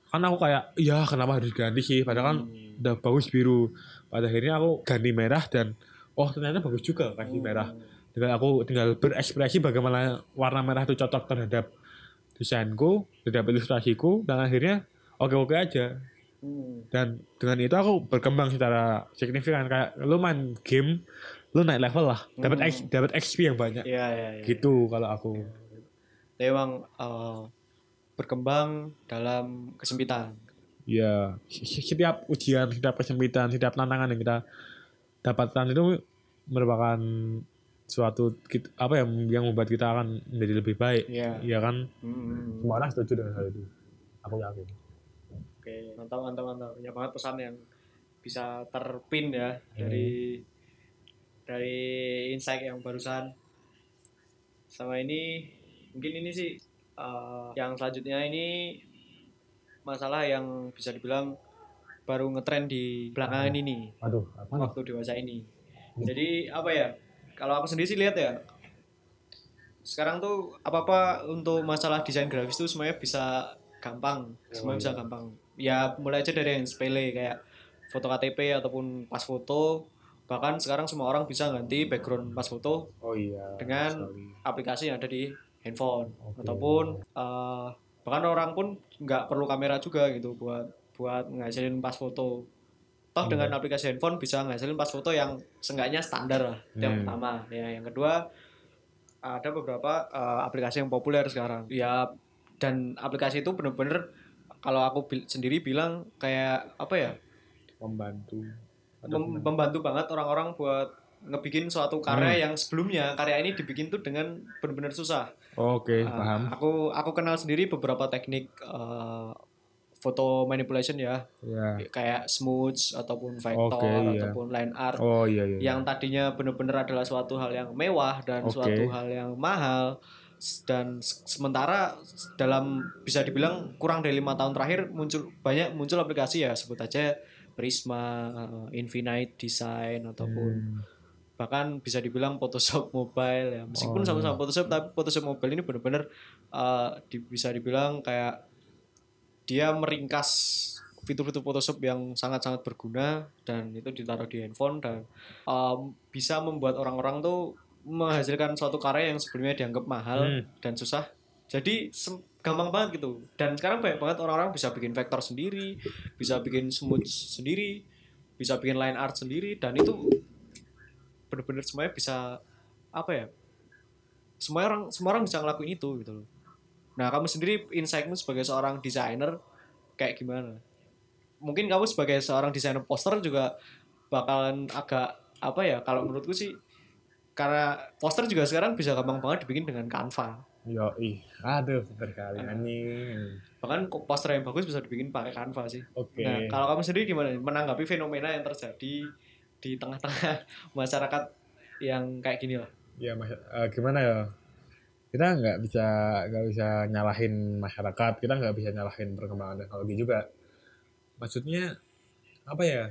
S1: Kan aku kayak iya kenapa harus ganti sih? Padahal kan
S2: Hmm.
S1: udah bagus biru. Pada akhirnya aku ganti merah dan oh ternyata bagus juga kasih
S2: Hmm.
S1: merah tinggal aku tinggal berekspresi bagaimana warna merah itu cocok terhadap desainku terhadap ilustrasiku dan akhirnya oke oke aja
S2: Hmm.
S1: dan dengan itu aku berkembang secara signifikan kayak lu main game lu naik level lah dapat
S2: Hmm.
S1: Dapat XP yang banyak
S2: Iya, iya, iya.
S1: gitu kalau aku
S2: Tapi emang eh, berkembang dalam kesempitan.
S1: ya setiap ujian setiap kesempitan setiap tantangan yang kita dapatkan itu merupakan suatu kit- apa ya yang membuat kita akan menjadi lebih baik
S2: Iya.
S1: ya kan
S2: Hmm.
S1: semua orang setuju dengan hal itu aku yakin
S2: Oke, mantap, mantap, mantap. Banyak banget pesan yang bisa terpin ya dari dari insight yang barusan. Sama ini, mungkin ini sih eh, yang selanjutnya ini masalah yang bisa dibilang baru ngetren di belakangan ini
S1: aduh apa
S2: waktu dewasa ini. Jadi apa ya? Kalau aku sendiri sih lihat ya, sekarang tuh apa apa untuk masalah desain grafis tuh semuanya bisa gampang, semuanya bisa gampang. Ya mulai aja dari yang sepele kayak foto KTP ataupun pas foto. Bahkan sekarang semua orang bisa ganti background pas foto
S1: oh iya
S2: Dengan-
S1: sekali.
S2: aplikasi yang ada di handphone
S1: Oke.
S2: ataupun eh, bahkan orang pun nggak perlu kamera juga gitu buat buat ngasilin pas foto. Toh
S1: Iya.
S2: dengan aplikasi handphone bisa ngasilin pas foto yang seenggaknya standar lah itu yang
S1: Hmm.
S2: pertama. Ya yang kedua ada beberapa eh, aplikasi yang populer sekarang. Ya dan aplikasi itu bener-bener kalau aku bil- sendiri bilang kayak apa ya?
S1: Membantu.
S2: Mem- membantu banget orang-orang buat ngebikin suatu
S1: Hmm.
S2: karya yang sebelumnya. Karya ini dibikin tuh dengan benar-benar susah.
S1: oke
S2: Ah,
S1: paham.
S2: Aku aku kenal sendiri beberapa teknik eh, foto manipulation ya,
S1: ya
S2: kayak smooth ataupun vector
S1: Oke, iya.
S2: ataupun line art
S1: oh iya iya
S2: yang tadinya benar-benar adalah suatu hal yang mewah dan
S1: Oke.
S2: suatu hal yang mahal dan sementara dalam bisa dibilang kurang dari lima tahun terakhir muncul banyak muncul aplikasi ya sebut aja Prisma, eh, Infinite Design ataupun
S1: Hmm.
S2: bahkan bisa dibilang Photoshop mobile ya meskipun
S1: Oh,
S2: sama-sama
S1: iya.
S2: Photoshop tapi Photoshop mobile ini benar-benar eh, di- bisa dibilang kayak dia meringkas fitur-fitur Photoshop yang sangat-sangat berguna dan itu ditaruh di handphone dan em, bisa membuat orang-orang tuh menghasilkan suatu karya yang sebelumnya dianggap mahal
S1: Hmm.
S2: dan susah. Jadi gampang banget gitu. Dan sekarang banyak banget orang-orang bisa bikin vektor sendiri bisa bikin smooth sendiri bisa bikin line art sendiri dan itu bener-bener semuanya bisa apa ya semua orang semua orang bisa ngelakuin itu gitu loh nah kamu sendiri insightmu sebagai seorang desainer kayak gimana? Mungkin kamu sebagai seorang desainer poster juga bakalan agak apa ya kalau menurutku sih karena poster juga sekarang bisa gampang banget dibikin dengan Canva.
S1: Yo ih aduh pinter kali
S2: Ah.
S1: anjing.
S2: Bahkan poster yang bagus bisa dibikin pakai Canva sih.
S1: Oke.
S2: Nah, kalau kamu sendiri gimana? Menanggapi fenomena yang terjadi di tengah-tengah masyarakat yang kayak gini lah?
S1: ya mas eh, gimana ya kita nggak bisa nggak bisa nyalahin masyarakat kita nggak bisa nyalahin perkembangan teknologi juga. Maksudnya apa ya?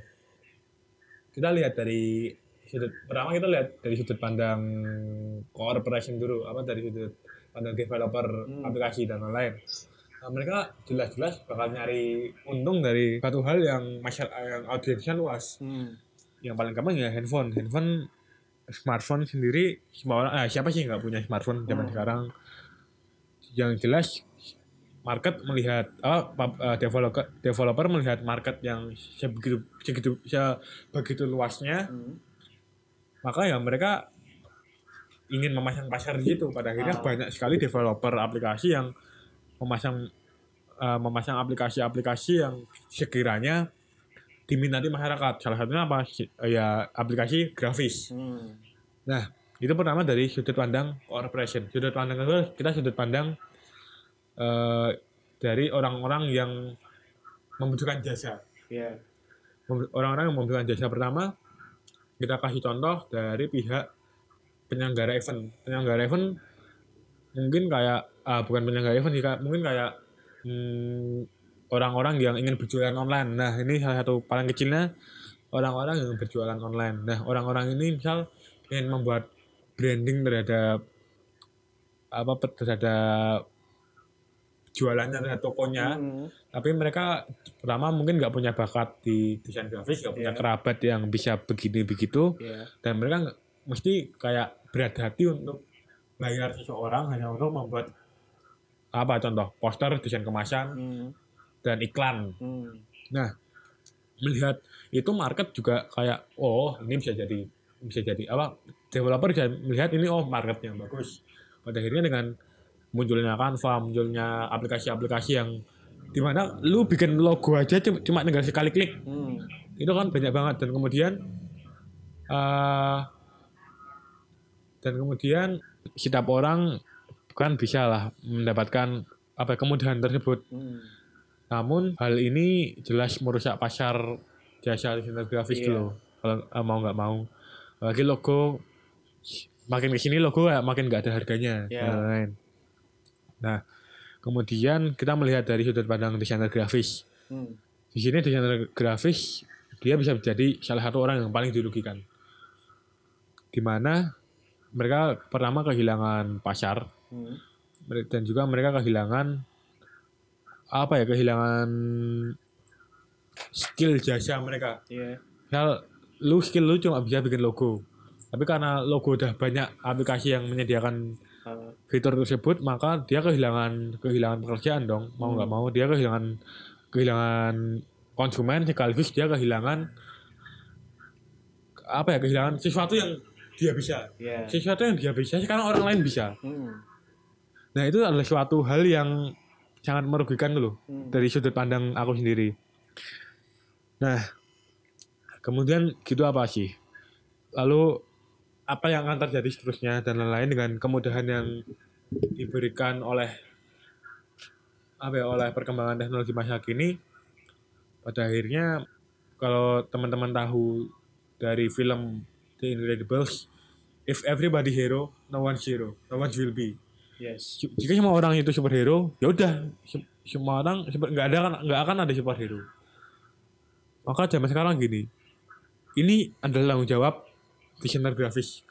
S1: Kita lihat dari sudut pertama kita lihat dari sudut pandang corporation dulu apa dari sudut pandang developer
S2: Hmm.
S1: aplikasi dan lain-lain. Nah, mereka jelas-jelas bakal nyari untung dari satu hal yang masyarakat yang audiensnya luas.
S2: Hmm.
S1: yang paling gampang ya handphone. Handphone smartphone sendiri semua orang ah, siapa sih nggak punya smartphone zaman
S2: Hmm.
S1: sekarang yang jelas market melihat pub- ah, developer developer melihat market yang sebegitu segitu sebegitu luasnya
S2: Hmm.
S1: maka ya mereka ingin memasang pasar di situ pada akhirnya
S2: Ah.
S1: banyak sekali developer aplikasi yang memasang eh, memasang aplikasi-aplikasi yang sekiranya diminati masyarakat. Salah satunya apa? Ya aplikasi grafis.
S2: Hmm.
S1: itu pertama dari sudut pandang corporation. Sudut pandang kedua kita sudut pandang eh, dari orang-orang yang membutuhkan jasa.
S2: Ya.
S1: Mem- orang-orang yang membutuhkan jasa pertama kita kasih contoh dari pihak penyelenggara event. Penyelenggara event mungkin kayak ah, bukan penyelenggara event sih mungkin kayak hmm, orang-orang yang ingin berjualan online nah ini salah satu paling kecilnya orang-orang yang berjualan online nah orang-orang ini misal ingin membuat branding terhadap apa terhadap jualannya terhadap tokonya
S2: Hmm.
S1: tapi mereka pertama mungkin nggak punya bakat di desain grafis nggak punya
S2: Iya.
S1: kerabat yang bisa begini begitu
S2: Ya.
S1: dan mereka mesti kayak berat hati untuk bayar seseorang hanya untuk membuat apa contoh poster desain kemasan
S2: Hmm.
S1: Dan iklan
S2: Hmm.
S1: melihat itu market juga kayak oh ini bisa jadi bisa jadi apa developer bisa melihat ini oh marketnya bagus pada akhirnya dengan munculnya Canva munculnya aplikasi-aplikasi yang di mana lu bikin logo aja cuma, tinggal sekali klik
S2: Hmm.
S1: itu kan banyak banget dan kemudian eh dan kemudian setiap orang kan bisa lah mendapatkan apa kemudahan tersebut
S2: Hmm.
S1: Namun hal ini jelas merusak pasar jasa desainer grafis
S2: Iya.
S1: dulu. Kalau eh, mau nggak mau, lagi logo makin ke sini logo ya makin nggak ada harganya. Dan lain-lain. Nah, kemudian kita melihat dari sudut pandang desainer grafis.
S2: Hmm.
S1: Di sini desainer grafis dia bisa menjadi salah satu orang yang paling dirugikan. Di mana mereka pertama kehilangan pasar
S2: Hmm.
S1: Dan juga mereka kehilangan apa ya kehilangan skill jasa mereka
S2: Ya.
S1: misal lu skill lu cuma bisa bikin logo tapi karena logo udah banyak aplikasi yang menyediakan
S2: Ah.
S1: fitur tersebut maka dia kehilangan kehilangan pekerjaan dong mau nggak
S2: Hmm.
S1: mau dia kehilangan kehilangan konsumen sekaligus dia kehilangan apa ya kehilangan sesuatu yang dia bisa
S2: Ya.
S1: sesuatu yang dia bisa sekarang orang lain bisa
S2: Hmm.
S1: Nah itu adalah suatu hal yang sangat merugikan dulu
S2: Hmm.
S1: dari sudut pandang aku sendiri. Nah kemudian gitu apa sih? Lalu apa yang akan terjadi seterusnya dan lain-lain dengan kemudahan yang diberikan oleh apa ya, oleh perkembangan teknologi masa kini pada akhirnya kalau teman-teman tahu dari film The Incredibles if everybody hero no one hero no one will be
S2: Yes.
S1: jika semua orang itu superhero ya udah. Se- semua orang nggak ada kan nggak akan ada superhero. Maka zaman sekarang gini ini adalah tanggung jawab desainer grafis.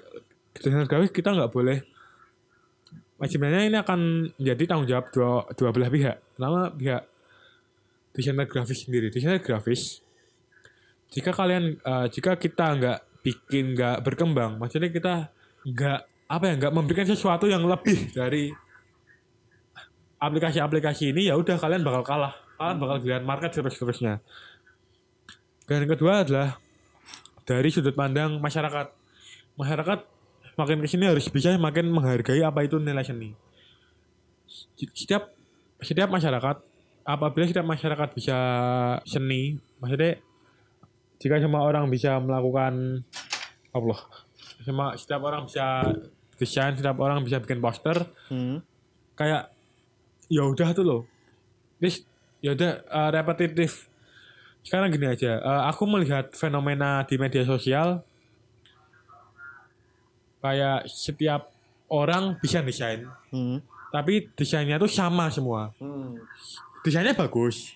S1: Desainer grafis kita nggak boleh sebenarnya ini akan menjadi tanggung jawab dua, dua belah pihak. Pertama pihak desainer grafis sendiri. Desainer grafis jika kalian eh, jika kita nggak bikin nggak berkembang maksudnya kita nggak apa ya nggak memberikan sesuatu yang lebih dari aplikasi-aplikasi ini ya udah kalian bakal kalah. Kalian bakal kehilangan market terus terusnya dan yang kedua adalah dari sudut pandang masyarakat. Masyarakat makin ke sini harus bisa makin menghargai apa itu nilai seni. Setiap setiap masyarakat apabila setiap masyarakat bisa seni maksudnya jika semua orang bisa melakukan Allah semua setiap orang bisa desain setiap orang bisa bikin poster
S2: Hmm.
S1: kayak ya udah tuh loh this ya udah eh, repetitif sekarang gini aja eh, aku melihat fenomena di media sosial kayak setiap orang bisa desain
S2: Hmm.
S1: tapi desainnya tuh sama semua
S2: Hmm.
S1: desainnya bagus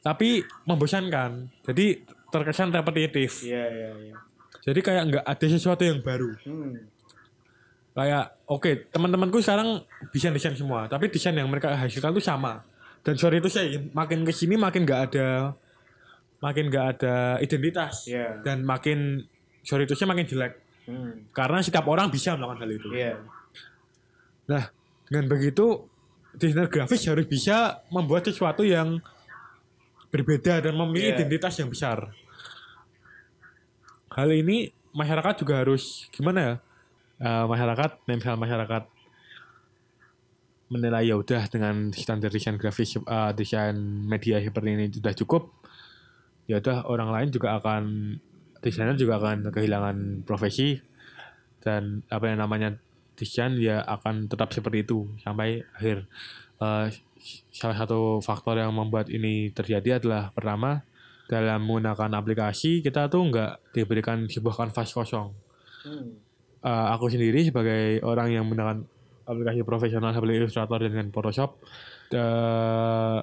S1: tapi membosankan jadi terkesan repetitif
S2: Iya, iya, iya.
S1: jadi kayak nggak ada sesuatu yang baru
S2: Hmm.
S1: Kayak oke teman-temanku sekarang bisa desain semua tapi desain yang mereka hasilkan tuh sama dan sorry itu saya makin ke sini makin nggak ada makin nggak ada identitas
S2: Iya.
S1: dan makin sorry itu makin jelek
S2: Hmm.
S1: karena setiap orang bisa melakukan hal itu
S2: Iya.
S1: nah dengan begitu desainer grafis harus bisa membuat sesuatu yang berbeda dan memiliki
S2: Iya.
S1: identitas yang besar hal ini masyarakat juga harus gimana ya Eh, masyarakat misal masyarakat menilai ya udah dengan standar desain grafis eh, desain media seperti ini sudah cukup ya udah orang lain juga akan desainer juga akan kehilangan profesi dan apa yang namanya desain ya akan tetap seperti itu sampai akhir Eh, salah satu faktor yang membuat ini terjadi adalah pertama dalam menggunakan aplikasi kita tuh nggak diberikan sebuah kanvas kosong
S2: Hmm.
S1: Eh, aku sendiri sebagai orang yang menggunakan aplikasi profesional seperti Illustrator dan Photoshop, eh,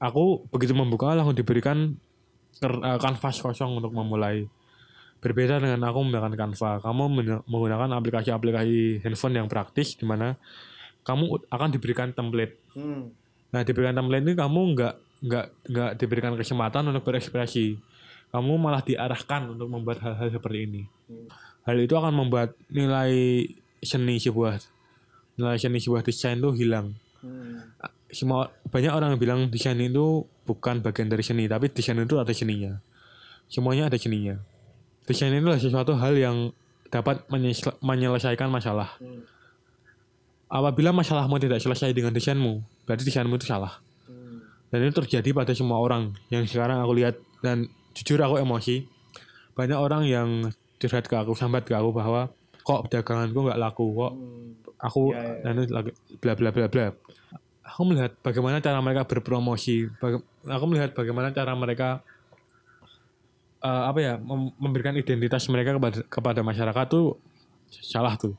S1: aku begitu membuka langsung diberikan eh, kanvas kosong untuk memulai. Berbeda dengan aku menggunakan Canva, kamu men- menggunakan aplikasi-aplikasi handphone yang praktis di mana kamu akan diberikan template.
S2: Hmm.
S1: Nah, diberikan template ini kamu nggak nggak nggak diberikan kesempatan untuk berekspresi. Kamu malah diarahkan untuk membuat hal-hal seperti ini.
S2: Hmm.
S1: Hal itu akan membuat nilai seni sebuah nilai seni sebuah desain itu hilang.
S2: Hmm.
S1: Semua banyak orang yang bilang desain itu bukan bagian dari seni, tapi desain itu ada seninya. Semuanya ada seninya. Desain itu adalah sesuatu hal yang dapat menyelesaikan masalah.
S2: Hmm.
S1: Apabila masalahmu tidak selesai dengan desainmu, berarti desainmu itu salah.
S2: Hmm.
S1: Dan itu terjadi pada semua orang yang sekarang aku lihat dan jujur aku emosi. Banyak orang yang curhat ke aku, sambat ke aku bahwa kok daganganku nggak laku, kok
S2: Hmm.
S1: aku
S2: Ya, ya.
S1: lagi bla bla bla bla. Aku melihat bagaimana cara mereka berpromosi, baga- aku melihat bagaimana cara mereka eh, apa ya mem- memberikan identitas mereka kepada kepada masyarakat tuh salah tuh.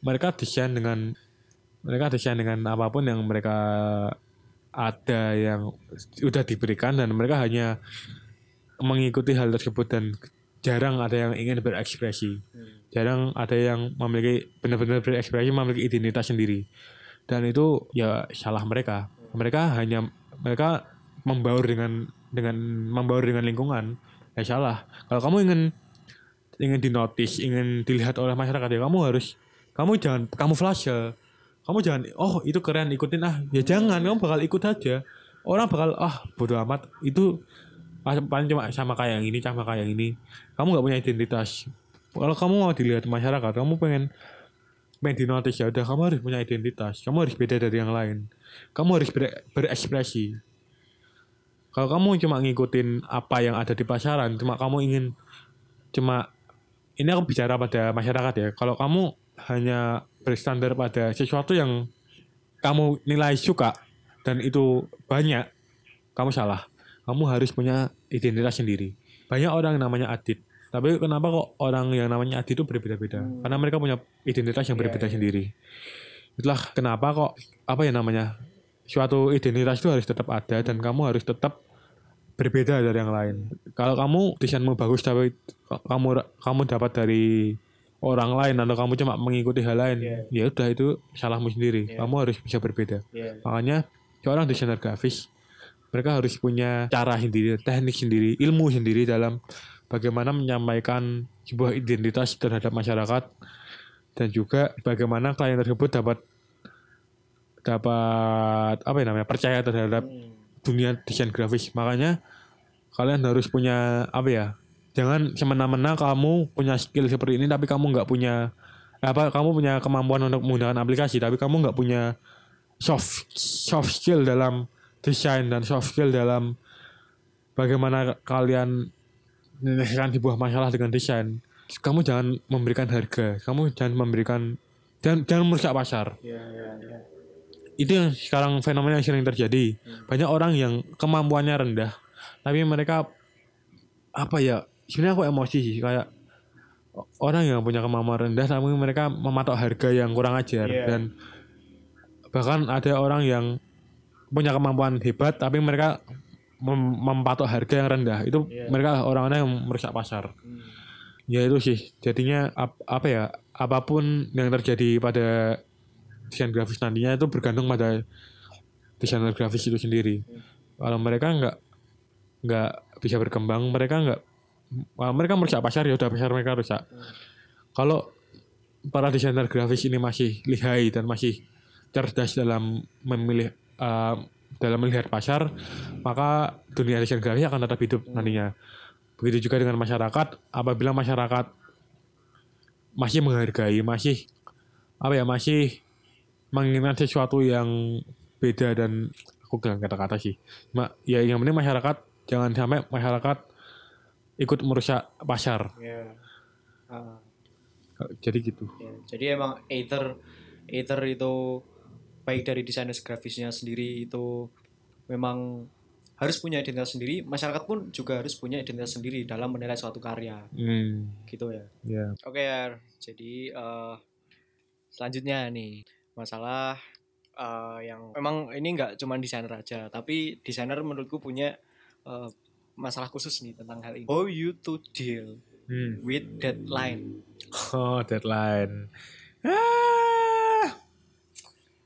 S1: Mereka desain dengan mereka desain dengan apa pun yang mereka ada yang sudah diberikan dan mereka hanya mengikuti hal tersebut dan jarang ada yang ingin berekspresi. Jarang ada yang memiliki benar-benar berekspresi memiliki identitas sendiri. Dan itu ya salah mereka. Mereka hanya mereka membaur dengan dengan membaur dengan lingkungan. Ya salah. Kalau kamu ingin ingin dinotis ingin dilihat oleh masyarakat ya kamu harus kamu jangan kamu flash. Kamu jangan oh itu keren ikutin ah. Ya jangan. Kamu bakal ikut aja orang bakal ah bodoh amat. Itu paling cuma sama kayak yang ini sama kayak yang ini. Kamu nggak punya identitas. Kalau kamu mau dilihat masyarakat kamu pengen pengen dinotis ya udah kamu harus punya identitas. Kamu harus beda dari yang lain. Kamu harus ber- berekspresi. Kalau kamu cuma ngikutin apa yang ada di pasaran cuma kamu ingin cuma ini aku bicara pada masyarakat ya. Kalau kamu hanya berstandar pada sesuatu yang kamu nilai suka dan itu banyak kamu salah kamu harus punya identitas sendiri banyak orang yang namanya Adit tapi kenapa kok orang yang namanya Adit itu berbeda-beda
S2: Hmm.
S1: karena mereka punya identitas yang
S2: Iya,
S1: berbeda
S2: iya.
S1: sendiri itulah kenapa kok apa ya namanya suatu identitas itu harus tetap ada dan kamu harus tetap berbeda dari yang lain kalau kamu desainmu bagus tapi kamu kamu dapat dari orang lain atau kamu cuma mengikuti hal lain ya
S2: Iya.
S1: udah itu salahmu sendiri
S2: Iya.
S1: kamu harus bisa berbeda
S2: Iya.
S1: Makanya seorang desainer grafis mereka harus punya cara sendiri, teknik sendiri, ilmu sendiri dalam bagaimana menyampaikan sebuah identitas terhadap masyarakat dan juga bagaimana klien tersebut dapat dapat apa ya namanya percaya terhadap
S2: Hmm.
S1: dunia desain grafis. Makanya kalian harus punya apa ya? Jangan semena-mena kamu punya skill seperti ini tapi kamu nggak punya apa kamu punya kemampuan untuk menggunakan aplikasi tapi kamu nggak punya soft soft skill dalam desain dan soft skill dalam bagaimana kalian menyelesaikan sebuah masalah dengan desain. Kamu jangan memberikan harga, kamu jangan memberikan dan jangan merusak pasar
S2: Iya, iya, iya.
S1: itu yang sekarang fenomena yang sering terjadi banyak orang yang kemampuannya rendah tapi mereka apa ya sebenarnya aku emosi sih kayak orang yang punya kemampuan rendah tapi mereka mematok harga yang kurang ajar
S2: Iya.
S1: dan bahkan ada orang yang punya kemampuan hebat tapi mereka mem- mempatok harga yang rendah. Itu
S2: Iya.
S1: mereka orang-orang yang merusak pasar. Ya itu sih. Jadinya ap- apa ya apa pun yang terjadi pada desain grafis nantinya itu bergantung pada desainer grafis itu sendiri. Kalau mereka nggak nggak bisa berkembang mereka nggak mereka merusak pasar ya udah pasar mereka rusak. Kalau para desainer grafis ini masih lihai dan masih cerdas dalam memilih eh, dalam melihat pasar maka dunia desain grafis akan tetap hidup nantinya begitu juga dengan masyarakat apabila masyarakat masih menghargai masih apa ya masih menginginkan sesuatu yang beda dan aku dengan kata-kata sih Ma, ya yang penting masyarakat jangan sampai masyarakat ikut merusak pasar
S2: Iya. Ah,
S1: jadi gitu
S2: ya. Jadi emang either either itu baik dari desainer grafisnya sendiri itu memang harus punya identitas sendiri, masyarakat pun juga harus punya identitas sendiri dalam menilai suatu karya,
S1: hmm
S2: gitu ya.
S1: ya
S2: Oke ya, jadi eh, selanjutnya nih masalah eh, yang memang ini nggak cuma desainer aja, tapi desainer menurutku punya eh, masalah khusus nih tentang hal ini. How you to deal
S1: hmm.
S2: with deadline?
S1: Oh, deadline. Ah.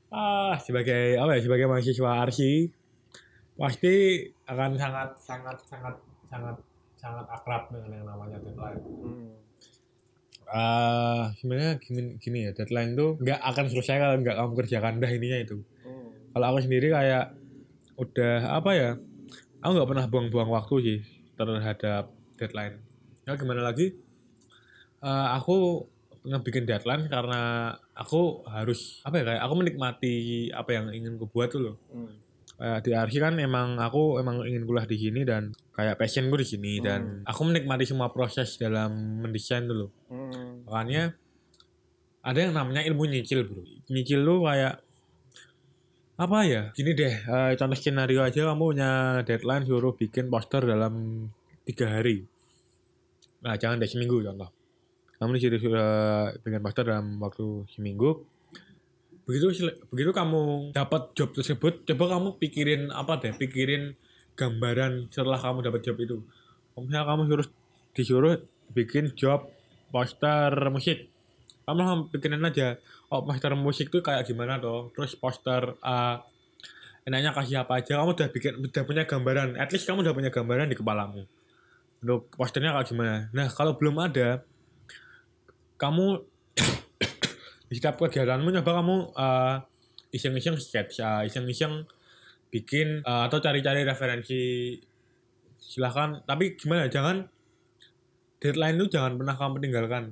S1: Ah, sebagai apa ya? Sebagai mahasiswa arsi pasti akan sangat sangat sangat sangat sangat akrab dengan yang namanya deadline.
S2: Hmm.
S1: Ah, sebenarnya gini, gini ya, deadline tuh nggak akan selesai kalau nggak kamu kerjakan dah ininya itu.
S2: Hmm.
S1: Kalau aku sendiri kayak udah apa ya? Aku nggak pernah buang-buang waktu sih terhadap deadline. Ya gimana lagi? Eh, aku ngebikin deadline karena aku harus apa ya kayak aku menikmati apa yang ingin ku buat tuh loh.
S2: Hmm.
S1: Kayak di arsi kan emang aku emang ingin kuliah di sini dan kayak passion gue di sini dan aku menikmati semua proses dalam mendesain tuh loh.
S2: Hmm.
S1: Makanya ada yang namanya ilmu nyicil bro. Nyicil tuh kayak apa ya? Gini deh, eh, contoh skenario aja kamu punya deadline suruh bikin poster dalam tiga hari. Nah jangan deh seminggu contoh. Kamu disuruh suruh bikin poster dalam waktu seminggu. Begitu begitu kamu dapat job tersebut, coba kamu pikirin apa deh? Pikirin gambaran setelah kamu dapat job itu. Misalnya kamu suruh disuruh bikin job poster musik kamu langsung pikirin aja oh poster musik tuh kayak gimana tuh terus poster uh, enaknya kasih apa aja kamu udah bikin udah punya gambaran at least kamu udah punya gambaran di kepalamu untuk posternya kayak gimana nah kalau belum ada kamu di setiap kegiatanmu nyoba kamu uh, iseng-iseng uh, iseng-iseng bikin uh, atau cari-cari referensi silahkan. Tapi gimana jangan deadline itu jangan pernah kamu tinggalkan.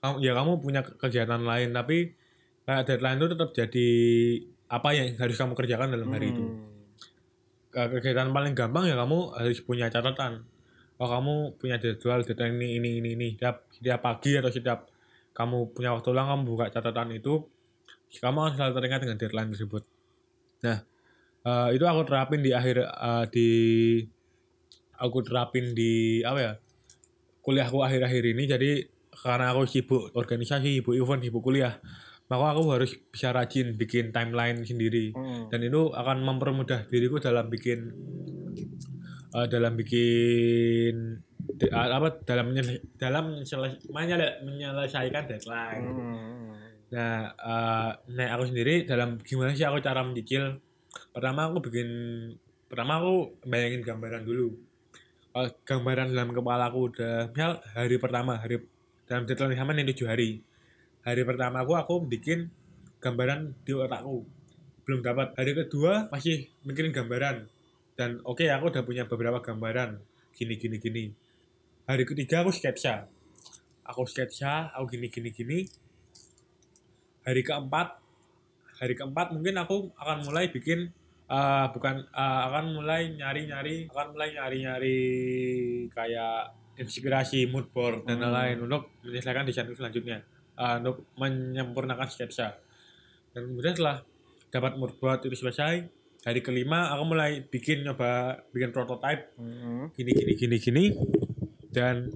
S1: Kamu ya kamu punya kegiatan lain tapi kayak deadline itu tetap jadi apa yang harus kamu kerjakan dalam hari itu.
S2: Hmm.
S1: Ke- kegiatan paling gampang ya kamu harus punya catatan. Oh kamu punya jadwal deadline ini ini ini ini setiap setiap pagi atau setiap kamu punya waktu luang kamu buka catatan itu kamu akan selalu teringat dengan deadline tersebut. Nah eh, itu aku terapin di akhir eh, di aku terapin di apa ya kuliahku akhir-akhir ini. Jadi karena aku sibuk organisasi sibuk event sibuk kuliah maka aku harus bisa rajin bikin timeline sendiri.
S2: Hmm.
S1: dan itu akan mempermudah diriku dalam bikin eh, dalam bikin de- apa dalam menyelesai, dalam menyelesai- menyele- menyelesaikan deadline
S2: Hmm.
S1: Nah, eh, nah aku sendiri dalam gimana sih aku cara mencicil? Pertama aku bikin, pertama aku bayangin gambaran dulu. Kalau gambaran dalam kepala aku udah, misal hari pertama, hari dalam deadline sama nih tujuh hari. Hari pertama aku aku bikin gambaran di otakku. Belum dapat. Hari kedua masih mikirin gambaran. Dan oke aku udah punya beberapa gambaran. Gini gini gini. Hari ketiga aku sketsa. Aku sketsa, aku gini gini gini hari keempat hari keempat mungkin aku akan mulai bikin eh, bukan eh, akan mulai nyari nyari akan mulai nyari nyari kayak inspirasi mood board dan
S2: Hmm.
S1: lain-lain untuk menyelesaikan desain selanjutnya Eh, untuk menyempurnakan sketsa dan kemudian setelah dapat mood board itu selesai hari kelima aku mulai bikin nyoba bikin prototype
S2: Hmm.
S1: gini gini gini gini dan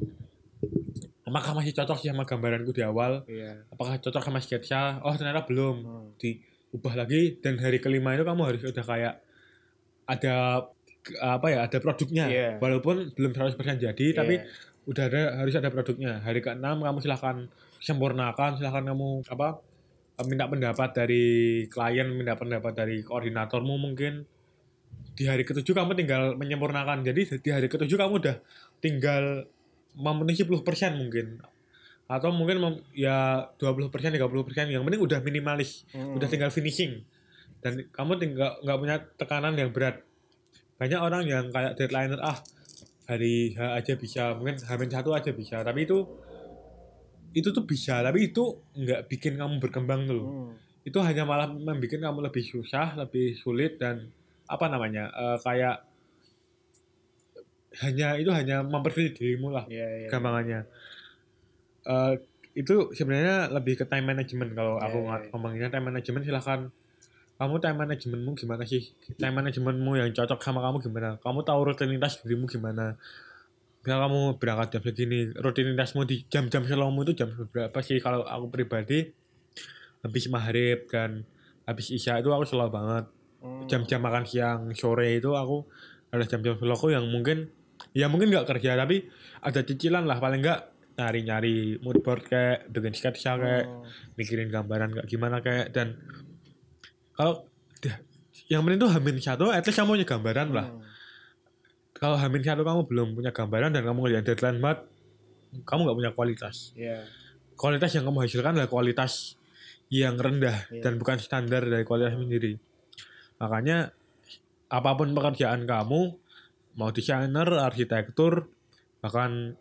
S1: apakah masih cocok sih sama gambaranku di awal
S2: Iya.
S1: apakah cocok sama sketsa oh ternyata belum
S2: Hmm.
S1: diubah lagi dan hari kelima itu kamu harus udah kayak ada apa ya ada produknya
S2: Iya.
S1: walaupun belum 100% jadi tapi
S2: Iya.
S1: udah ada harus ada produknya hari keenam kamu silahkan sempurnakan silahkan kamu apa minta pendapat dari klien minta pendapat dari koordinatormu mungkin di hari ketujuh kamu tinggal menyempurnakan. Jadi di hari ketujuh kamu udah tinggal memenuhi 10% mungkin. Atau mungkin mem- ya 20% 30% yang penting udah minimalis
S2: Hmm.
S1: udah tinggal finishing. Dan kamu tinggal nggak punya tekanan yang berat. Banyak orang yang kayak deadliner ah hari H aja bisa mungkin Hamin satu aja bisa. Tapi itu itu tuh bisa tapi itu nggak bikin kamu berkembang tuh
S2: Hmm.
S1: itu hanya malah membuat kamu lebih susah lebih sulit dan apa namanya eh, kayak hanya itu hanya mempersulit dirimu lah
S2: Iya, iya.
S1: gampangannya Eh, itu sebenarnya lebih ke time management kalau
S2: Iya,
S1: aku ng-
S2: iya.
S1: ngomonginnya time management silahkan kamu time managementmu gimana sih time managementmu yang cocok sama kamu gimana kamu tahu rutinitas dirimu gimana Misal kamu berangkat jam segini rutinitasmu di jam-jam selongmu itu jam berapa sih kalau aku pribadi habis maghrib dan habis isya itu aku selalu banget. Jam-jam makan siang sore itu aku ada jam-jam slowku yang mungkin ya mungkin nggak kerja tapi ada cicilan lah paling nggak nyari-nyari mood board kayak bikin sketsa kayak
S2: Hmm.
S1: mikirin gambaran kayak gimana kayak dan kalau yang penting tuh hamin satu at least kamu punya gambaran lah
S2: Hmm.
S1: kalau hamin satu kamu belum punya gambaran dan kamu ngerjain deadline banget kamu nggak punya kualitas
S2: Iya.
S1: kualitas yang kamu hasilkan adalah kualitas yang rendah
S2: Iya.
S1: dan bukan standar dari kualitas sendiri. Makanya apa pun pekerjaan kamu, mau desainer, arsitektur, bahkan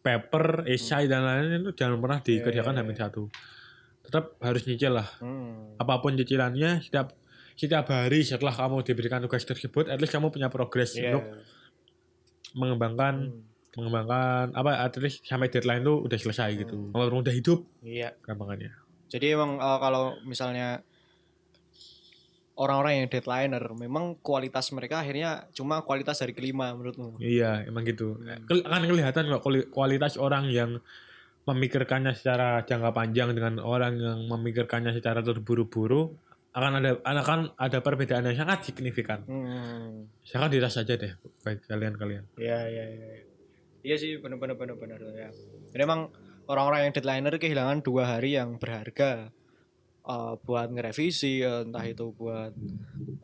S1: paper, esai dan lain-lain itu jangan pernah dikerjakan
S2: Iya, iya,
S1: hamin
S2: iya.
S1: satu. Tetap harus nyicil lah.
S2: Hmm.
S1: Apa pun cicilannya, setiap setiap hari setelah kamu diberikan tugas tersebut, at least kamu punya progres
S2: Iya.
S1: untuk mengembangkan
S2: Hmm.
S1: mengembangkan apa at least sampai deadline itu udah selesai gitu.
S2: Hmm.
S1: Kalau udah hidup
S2: Iya.
S1: gampangannya.
S2: Jadi emang eh, kalau misalnya orang-orang yang deadliner memang kualitas mereka akhirnya cuma kualitas dari kelima menurutmu.
S1: Iya, emang gitu.
S2: Hmm.
S1: Akan kelihatan kok kuali- kualitas orang yang memikirkannya secara jangka panjang dengan orang yang memikirkannya secara terburu-buru akan ada akan ada perbedaan yang sangat signifikan.
S2: Hmm.
S1: Silakan diras saja deh baik kalian-kalian.
S2: Iya iya iya. Iya sih benar-benar benar-benar ya. Jadi emang orang-orang yang deadliner kehilangan dua hari yang berharga eh, buat ngerevisi ya, entah itu buat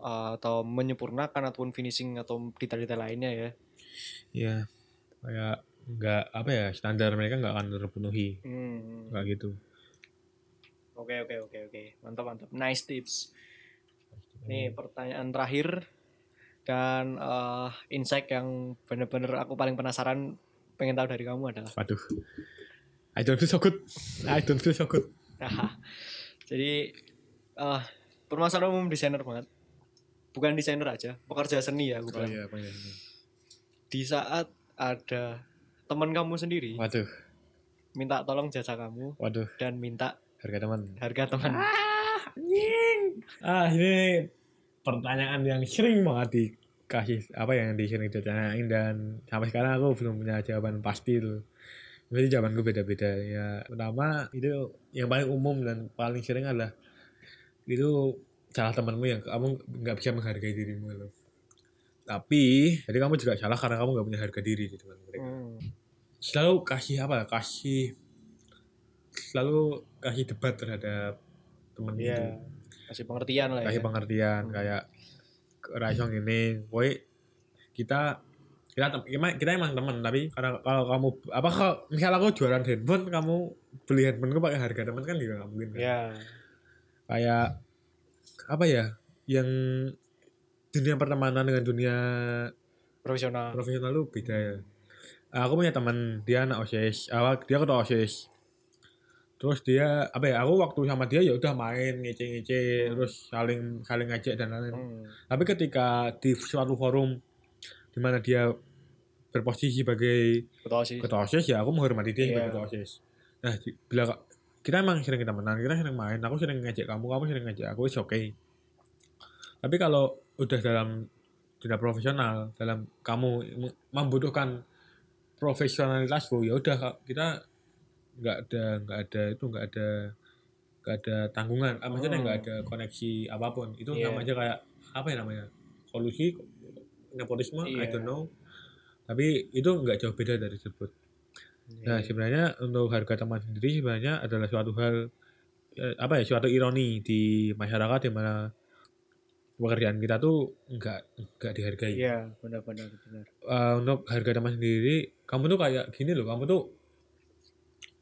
S2: eh, atau menyempurnakan ataupun finishing atau detail-detail lainnya ya.
S1: Iya. Kayak nggak apa ya standar mereka nggak akan terpenuhi
S2: Hmm.
S1: nggak gitu.
S2: Oke oke oke oke mantap mantap nice tips. Nih pertanyaan terakhir dan eh, insight yang bener-bener aku paling penasaran pengen tahu dari kamu adalah
S1: Waduh. I don't feel so good. I don't feel so good.
S2: Jadi eh permasalahan umum desainer banget. Bukan desainer aja, pekerja seni ya aku
S1: Oh iya.
S2: Di saat ada teman kamu sendiri
S1: Waduh,
S2: minta tolong jasa kamu
S1: waduh,
S2: dan minta
S1: harga teman.
S2: harga teman.
S1: Ah, ini pertanyaan yang sering banget dikasih apa yang disering ditanyain dan sampai sekarang aku belum punya jawaban pasti tuh. Jadi jawabanku beda-beda ya. Pertama itu yang paling umum dan paling sering adalah itu salah temanmu yang kamu nggak bisa menghargai dirimu loh. Tapi jadi kamu juga salah karena kamu nggak punya harga diri di depan mereka.
S2: Hmm.
S1: Selalu kasih apa? ya, Kasih selalu kasih debat terhadap temen
S2: Iya.
S1: itu
S2: Kasih pengertian lah ya.
S1: kasih pengertian
S2: Hmm.
S1: kayak raisong gini woi kita kita tem- kita, emang teman tapi karena kalau kamu apa kalau misal aku jualan handphone kamu beli handphone pakai harga teman kan juga nggak mungkin kan?
S2: Iya.
S1: kayak apa ya yang dunia pertemanan dengan dunia
S2: Profesional.
S1: profesional lu beda ya aku punya teman dia anak osis awal dia ketua osis terus dia apa ya aku waktu sama dia ya udah main ngece-ngece terus saling saling ngajak dan lain-lain
S2: Hmm.
S1: tapi ketika di suatu forum di mana dia berposisi sebagai
S2: Betul sih.
S1: ketua osis ya aku menghormati dia sebagai
S2: Iya.
S1: ketua osis nah bila kita emang sering temenan kita sering main aku sering ngajak kamu kamu sering ngajak aku oke okay. tapi kalau udah dalam dunia profesional dalam kamu mem- membutuhkan profesionalitas oh ya udah kita nggak ada nggak ada itu nggak ada nggak ada tanggungan ah, maksudnya
S2: Hmm.
S1: nggak ada koneksi apa pun itu
S2: Iya.
S1: namanya kayak apa ya namanya kolusi nepotisme I
S2: Iya.
S1: don't know tapi itu nggak jauh beda dari tersebut nah
S2: Iya.
S1: sebenarnya untuk harga teman sendiri sebenarnya adalah suatu hal eh, apa ya suatu ironi di masyarakat di mana pekerjaan kita tuh nggak nggak dihargai
S2: Iya, benar-benar benar.
S1: Eh, untuk harga teman sendiri kamu tuh kayak gini loh kamu tuh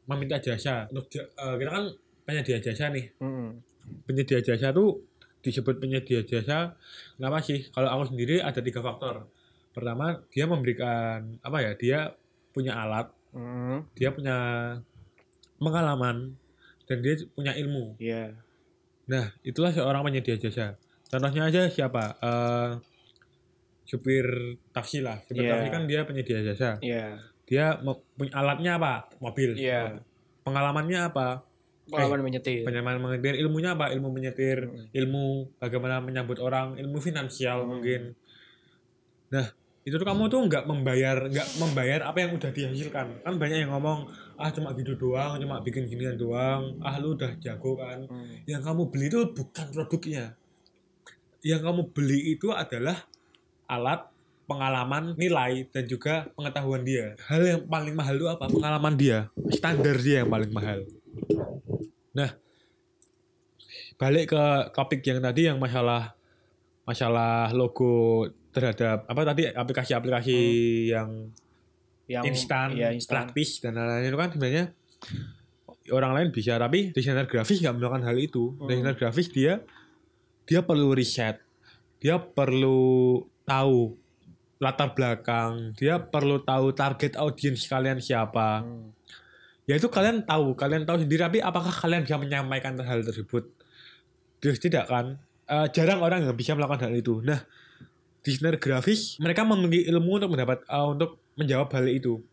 S1: meminta jasa untuk eh, kita kan penyedia jasa nih
S2: Mm-mm.
S1: penyedia jasa tuh disebut penyedia jasa kenapa sih kalau aku sendiri ada tiga faktor pertama dia memberikan apa ya dia punya alat
S2: Mm-mm.
S1: dia punya pengalaman dan dia punya ilmu
S2: Iya.
S1: nah itulah seorang penyedia jasa contohnya aja siapa Eh supir taksi lah supir
S2: Iya.
S1: taksi kan dia penyedia jasa
S2: Iya.
S1: dia punya alatnya apa mobil
S2: Iya.
S1: pengalamannya apa
S2: Pengalaman menyetir.
S1: pengalaman menyetir. Ilmunya apa? Ilmu menyetir
S2: Mm.
S1: ilmu bagaimana menyambut orang ilmu finansial
S2: Hmm.
S1: mungkin. Nah itu tuh kamu tuh nggak membayar nggak membayar apa yang udah dihasilkan. Kan banyak yang ngomong ah cuma gitu doang cuma bikin ginian doang. Ah lu udah jago kan.
S2: Mm.
S1: yang kamu beli itu bukan produknya. Yang kamu beli itu adalah alat pengalaman nilai dan juga pengetahuan dia. Hal yang paling mahal itu apa? Pengalaman dia. Standar dia yang paling mahal nah balik ke topik yang tadi yang masalah masalah logo terhadap apa tadi aplikasi-aplikasi yang
S2: Yang
S1: instan,
S2: instan.
S1: praktis dan lain-lain itu kan sebenarnya orang lain bisa tapi desainer grafis nggak melakukan hal itu.
S2: Hmm.
S1: Desainer grafis dia dia perlu riset, dia perlu tahu latar belakang, dia perlu tahu target audiens kalian siapa.
S2: Mm.
S1: Ya itu kalian tahu, kalian tahu sendiri tapi apakah kalian bisa menyampaikan hal tersebut? Terus tidak kan? Eh, jarang orang yang bisa melakukan hal itu. Nah, desainer grafis mereka memiliki ilmu untuk mendapat eh, untuk menjawab hal itu.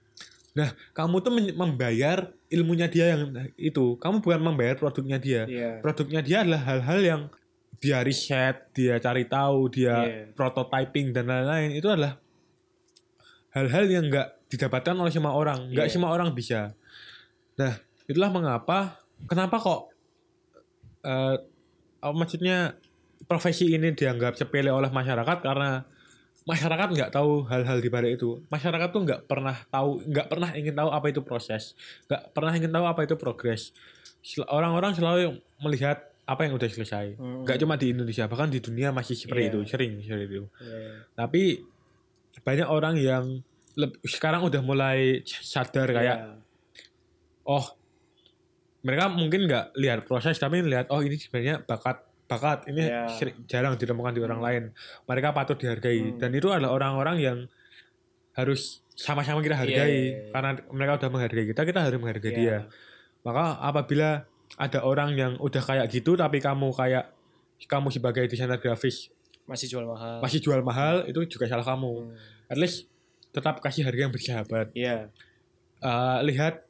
S1: Nah, kamu tuh membayar ilmunya dia yang itu. Kamu bukan membayar produknya dia.
S2: Iya.
S1: Produknya dia adalah hal-hal yang dia riset, dia cari tahu, dia
S2: Iya.
S1: prototyping dan lain-lain. Itu adalah hal-hal yang nggak didapatkan oleh semua orang. Nggak
S2: Iya.
S1: semua orang bisa. Nah, itulah mengapa, kenapa kok, eh apa maksudnya profesi ini dianggap sepele oleh masyarakat karena masyarakat nggak tahu hal-hal di balik itu. Masyarakat tuh nggak pernah tahu, nggak pernah ingin tahu apa itu proses, nggak pernah ingin tahu apa itu progres. Orang-orang selalu melihat apa yang udah selesai.
S2: Mm.
S1: Nggak cuma di Indonesia, bahkan di dunia masih seperti
S2: Iya.
S1: itu, sering seperti itu.
S2: Iya.
S1: Tapi banyak orang yang leb- sekarang udah mulai sadar kayak
S2: Iya.
S1: Oh mereka mungkin nggak lihat proses tapi lihat oh ini sebenarnya bakat bakat ini
S2: Iya.
S1: sering- jarang ditemukan di orang lain mereka patut dihargai
S2: Hmm.
S1: dan itu adalah orang-orang yang harus sama-sama kita hargai
S2: Iya, iya, iya.
S1: karena mereka udah menghargai kita kita harus menghargai
S2: Iya.
S1: dia maka apabila ada orang yang udah kayak gitu tapi kamu kayak kamu sebagai desainer grafis
S2: Masih jual mahal.
S1: masih jual mahal itu juga salah kamu
S2: Mm.
S1: at least tetap kasih harga yang bersahabat
S2: Iya.
S1: Eh, lihat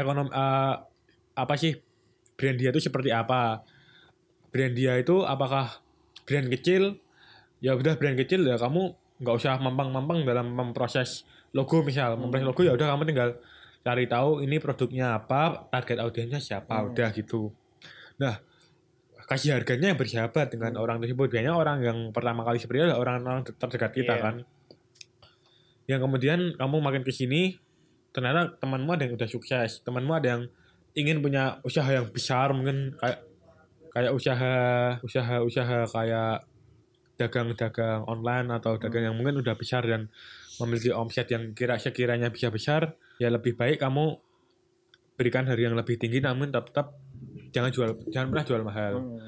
S1: ekonom eh, apa sih brand dia itu seperti apa brand dia itu apakah brand kecil ya udah brand kecil ya kamu nggak usah mampang-mampang dalam memproses logo misal
S2: Hmm.
S1: memproses logo ya udah kamu tinggal cari tahu ini produknya apa target audiensnya siapa
S2: Hmm.
S1: udah gitu nah kasih harganya yang bersahabat dengan
S2: Hmm.
S1: orang tersebut biasanya orang yang pertama kali seperti itu adalah orang-orang terdekat kita
S2: Iya.
S1: kan yang kemudian kamu makin ke sini ternyata temanmu ada yang udah sukses temanmu ada yang ingin punya usaha yang besar mungkin kayak kayak usaha usaha usaha kayak dagang-dagang online atau dagang yang mungkin udah besar dan memiliki omset yang kira sekiranya bisa besar ya lebih baik kamu berikan harga yang lebih tinggi namun tetap, tetap jangan jual jangan pernah jual mahal
S2: Mm.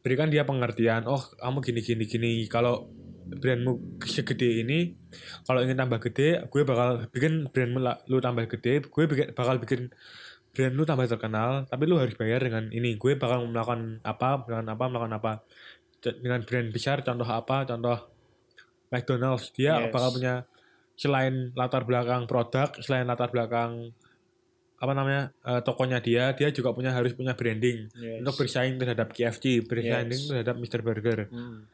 S1: berikan dia pengertian oh kamu gini gini gini kalau brandmu segede ini kalau ingin tambah gede gue bakal bikin brandmu la- lu tambah gede gue bikin, bakal bikin brand lu tambah terkenal tapi lu harus bayar dengan ini gue bakal melakukan apa melakukan apa melakukan apa dengan brand besar contoh apa contoh McDonald's dia
S2: Yes.
S1: bakal punya selain latar belakang produk selain latar belakang apa namanya eh, tokonya dia dia juga punya harus punya branding
S2: Yes.
S1: untuk bersaing terhadap KFC, bersaing
S2: Yes.
S1: terhadap Mr. Burger.
S2: Mm.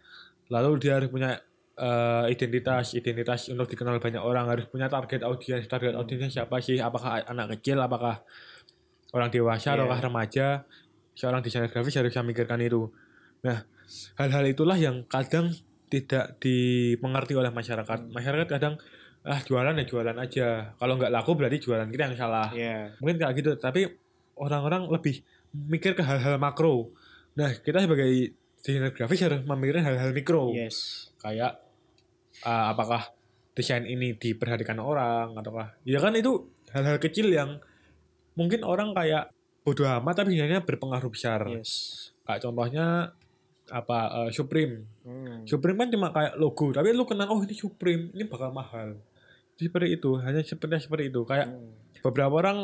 S1: Lalu dia harus punya eh, identitas identitas untuk dikenal banyak orang. Harus punya target audiens. Target audiensnya siapa sih? Apakah anak kecil? Apakah orang dewasa?
S2: Iya.
S1: ataukah remaja? Seorang desainer grafis harus memikirkan itu. Nah hal-hal itulah yang kadang tidak dimengerti oleh masyarakat.
S2: Hmm.
S1: masyarakat kadang ah jualan ya jualan aja. Kalau nggak laku berarti jualan. Kita yang salah.
S2: Iya.
S1: mungkin kayak gitu. Tapi orang-orang lebih mikir ke hal-hal makro. Nah kita sebagai desainer grafis harus memikirkan hal-hal mikro
S2: Yes.
S1: kayak uh, apakah desain ini diperhatikan orang ataukah ya kan itu hal-hal kecil yang mungkin orang kayak bodoh amat tapi sebenarnya berpengaruh besar
S2: Yes.
S1: kayak contohnya apa uh, Supreme
S2: Hmm.
S1: Supreme kan cuma kayak logo tapi lu kenal oh ini Supreme ini bakal mahal seperti itu hanya seperti seperti itu kayak
S2: Hmm.
S1: beberapa orang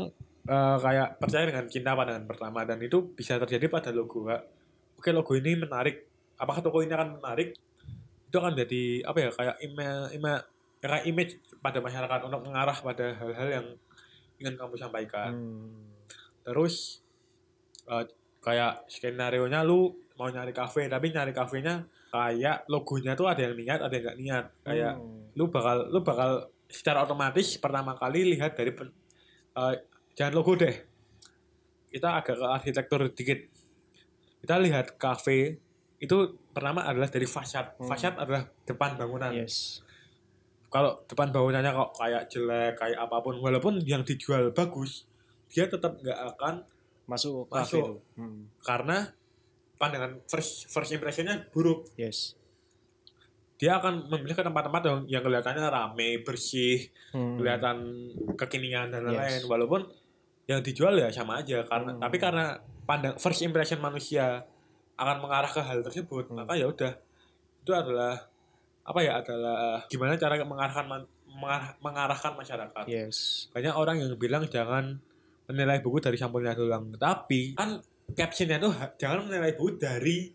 S1: eh, kayak percaya dengan cinta pandangan pertama dan itu bisa terjadi pada logo Kak. Oke logo ini menarik. Apakah toko ini akan menarik? Itu akan jadi apa ya kayak email email kayak image pada masyarakat untuk mengarah pada hal-hal yang ingin kamu sampaikan.
S2: Hmm.
S1: Terus eh, kayak skenario nya lu mau nyari kafe tapi nyari kafenya kayak logonya tuh ada yang niat ada yang nggak niat kayak
S2: Hmm.
S1: lu bakal lu bakal secara otomatis pertama kali lihat dari pen- eh, jangan logo deh kita agak ke arsitektur dikit kita lihat kafe itu pertama adalah dari fasad
S2: Hmm.
S1: fasad adalah depan bangunan
S2: Yes.
S1: kalau depan bangunannya kok kayak jelek kayak apa pun walaupun yang dijual bagus dia tetap nggak akan
S2: Masuk
S1: Masuk.
S2: kafe itu. Hmm.
S1: karena pandangan first first impressionnya buruk
S2: Yes.
S1: dia akan memilih ke tempat-tempat yang, yang kelihatannya rame bersih
S2: Hmm.
S1: kelihatan kekinian dan lain-lain
S2: Yes.
S1: walaupun yang dijual ya sama aja karena
S2: Hmm.
S1: tapi karena pandang first impression manusia akan mengarah ke hal tersebut
S2: Hmm.
S1: maka ya udah itu adalah apa ya adalah gimana cara mengarahkan man- mengarah- mengarahkan masyarakat
S2: Yes.
S1: banyak orang yang bilang jangan menilai buku dari sampulnya doang tapi kan captionnya tuh jangan menilai buku dari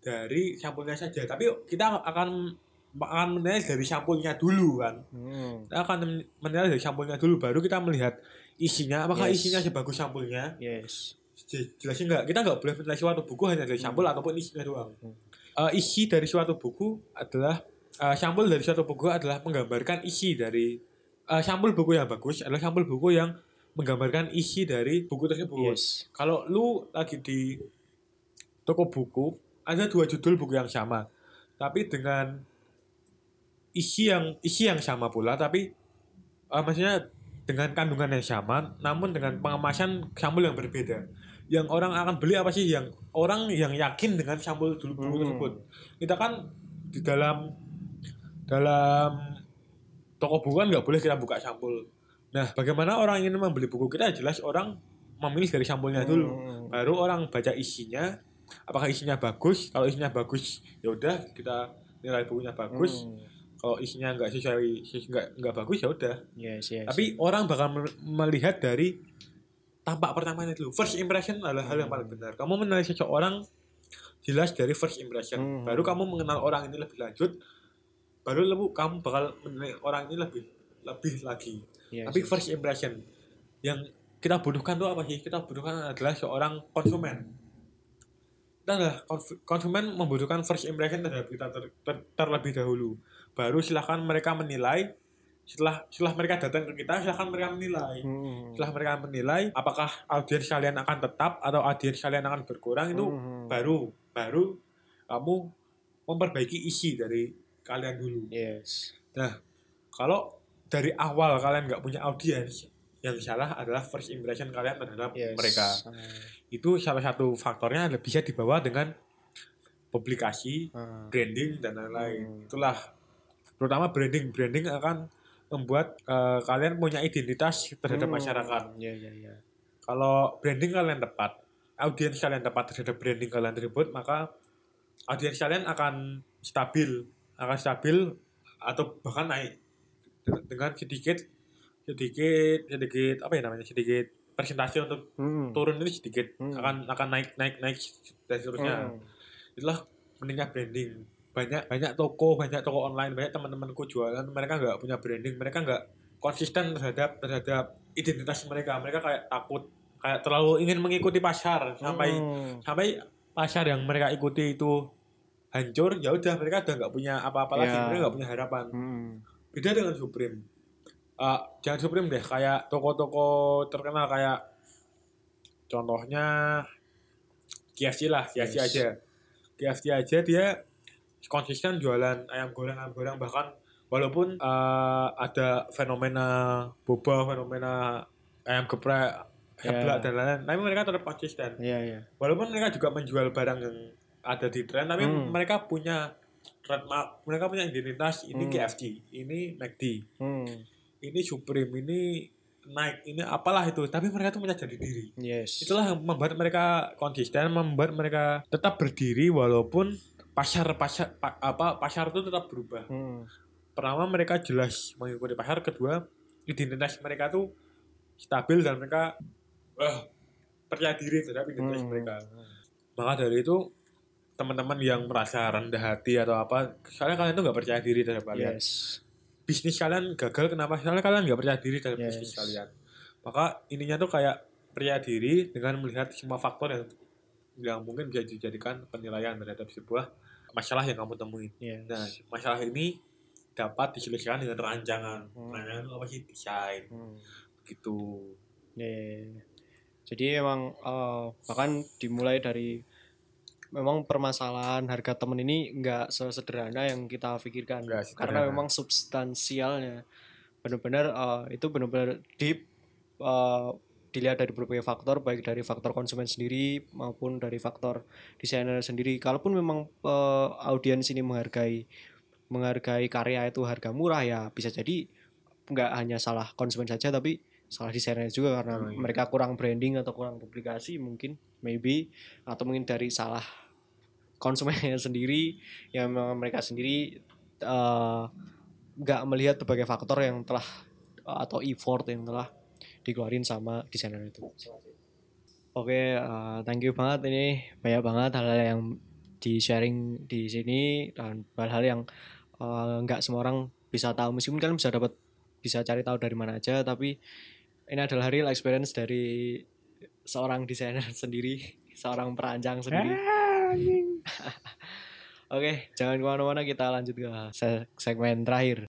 S1: dari sampulnya saja tapi kita akan akan menilai dari sampulnya dulu kan
S2: Hmm.
S1: kita akan men- menilai dari sampulnya dulu baru kita melihat isinya apakah
S2: Yes.
S1: isinya sebagus sampulnya
S2: Yes.
S1: Je- jelasin nggak kita nggak boleh menilai suatu buku hanya dari sampul
S2: Hmm.
S1: ataupun isinya doang
S2: Hmm.
S1: Eh, isi dari suatu buku adalah eh, sampul dari suatu buku adalah menggambarkan isi dari eh, sampul buku yang bagus adalah sampul buku yang menggambarkan isi dari buku tersebut
S2: Yes.
S1: kalau lu lagi di toko buku ada dua judul buku yang sama tapi dengan isi yang isi yang sama pula tapi eh, maksudnya dengan kandungan yang sama namun dengan pengemasan sampul yang berbeda yang orang akan beli apa sih yang orang yang yakin dengan sampul dulu buku
S2: Hmm.
S1: tersebut kita kan di dalam dalam toko buku kan nggak boleh kita buka sampul nah bagaimana orang ingin membeli buku kita jelas orang memilih dari sampulnya dulu
S2: Hmm.
S1: baru orang baca isinya apakah isinya bagus kalau isinya bagus ya udah kita nilai bukunya bagus
S2: Hmm.
S1: kalau isinya nggak sesuai sesu- nggak nggak bagus ya udah
S2: Yes, yes.
S1: tapi orang bakal mel- melihat dari tampak pertamanya dulu first impression adalah hal yang paling benar kamu menilai seseorang jelas dari first impression
S2: Hmm.
S1: baru kamu mengenal orang ini lebih lanjut baru lebu kamu bakal menilai orang ini lebih lebih lagi
S2: Yes,
S1: tapi
S2: yes.
S1: first impression yang kita butuhkan tuh apa sih? Kita butuhkan adalah seorang konsumen. Adalah konf- konsumen membutuhkan first impression terhadap kita ter- ter- terlebih dahulu. Baru silahkan mereka menilai. Setelah setelah mereka datang ke kita, silahkan mereka menilai.
S2: Hmm.
S1: Setelah mereka menilai, apakah audiens kalian akan tetap atau audiens kalian akan berkurang itu
S2: Hmm.
S1: baru baru kamu memperbaiki isi dari kalian dulu.
S2: Yes.
S1: Kalau dari awal kalian nggak punya audiens, yang salah adalah first impression kalian terhadap
S2: Yes.
S1: mereka.
S2: Ah.
S1: Itu salah satu faktornya bisa dibawa dengan publikasi,
S2: Ah.
S1: branding dan lain-lain.
S2: Hmm.
S1: Itulah terutama branding. Branding akan membuat eh, kalian punya identitas terhadap
S2: Hmm.
S1: masyarakat.
S2: Iya, iya, iya.
S1: Kalau branding kalian tepat, audiens kalian tepat terhadap branding kalian tersebut, maka audiens kalian akan stabil, akan stabil atau bahkan naik De- dengan sedikit sedikit sedikit apa ya namanya sedikit presentasi untuk
S2: Hmm.
S1: turun itu sedikit
S2: Hmm.
S1: akan akan naik naik naik dan seterusnya
S2: Hmm.
S1: itulah pentingnya branding banyak banyak toko banyak toko online banyak teman-temanku jualan mereka nggak punya branding mereka nggak konsisten terhadap terhadap identitas mereka mereka kayak takut kayak terlalu ingin mengikuti pasar sampai
S2: Hmm.
S1: sampai pasar yang mereka ikuti itu hancur ya udah mereka udah nggak punya apa-apa lagi
S2: Ya.
S1: mereka nggak punya harapan
S2: Hmm.
S1: beda dengan Supreme Eh, jangan Supreme deh kayak toko-toko terkenal kayak contohnya KFC lah KFC
S2: Yes.
S1: aja KFC aja dia konsisten jualan ayam goreng ayam goreng bahkan walaupun eh, ada fenomena boba fenomena ayam geprek
S2: Ya.
S1: heblak dan lain-lain tapi mereka tetap konsisten
S2: Iya, iya.
S1: walaupun mereka juga menjual barang yang ada di tren tapi
S2: Hmm.
S1: mereka punya trademark mereka punya identitas ini
S2: Hmm.
S1: KFC ini McD
S2: Hmm.
S1: ini Supreme ini Nike ini apalah itu tapi mereka tuh punya jati diri
S2: Yes.
S1: itulah yang membuat mereka konsisten membuat mereka tetap berdiri walaupun pasar pasar pa- apa pasar itu tetap berubah
S2: Hmm.
S1: pertama mereka jelas mengikuti pasar kedua identitas mereka tuh stabil dan mereka wah percaya diri terhadap identitas
S2: Hmm.
S1: mereka maka dari itu teman-teman yang merasa rendah hati atau apa soalnya kalian tuh nggak percaya diri terhadap kalian
S2: Yes.
S1: bisnis kalian gagal kenapa soalnya kalian nggak percaya diri terhadap
S2: Yes.
S1: bisnis kalian maka ininya tuh kayak percaya diri dengan melihat semua faktor yang yang mungkin bisa dijadikan penilaian terhadap sebuah masalah yang kamu temuin
S2: Yes.
S1: nah masalah ini dapat diselesaikan dengan rancangan
S2: Hmm.
S1: rancangan itu apa sih desain
S2: Hmm.
S1: gitu
S2: Ya, ya, ya. Jadi emang eh, bahkan dimulai dari memang permasalahan harga temen ini nggak sesederhana yang kita pikirkan
S1: Nggak
S2: karena memang substansialnya benar-benar eh, itu benar-benar deep eh, dilihat dari berbagai faktor baik dari faktor konsumen sendiri maupun dari faktor desainer sendiri kalaupun memang eh, audiens ini menghargai menghargai karya itu harga murah ya bisa jadi nggak hanya salah konsumen saja tapi salah desainer juga karena
S1: Oh, iya.
S2: mereka kurang branding atau kurang publikasi mungkin maybe atau mungkin dari salah konsumennya sendiri yang memang mereka sendiri eh, nggak melihat berbagai faktor yang telah atau effort yang telah dikeluarin sama desainer itu. Oke, eh, thank you banget ini. Banyak banget hal-hal yang di sharing di sini dan hal-hal yang eh, nggak semua orang bisa tahu. Meskipun kalian bisa dapat bisa cari tahu dari mana aja tapi ini adalah real experience dari seorang desainer sendiri seorang perancang sendiri. Oke jangan ke mana-mana kita lanjut ke se- segmen terakhir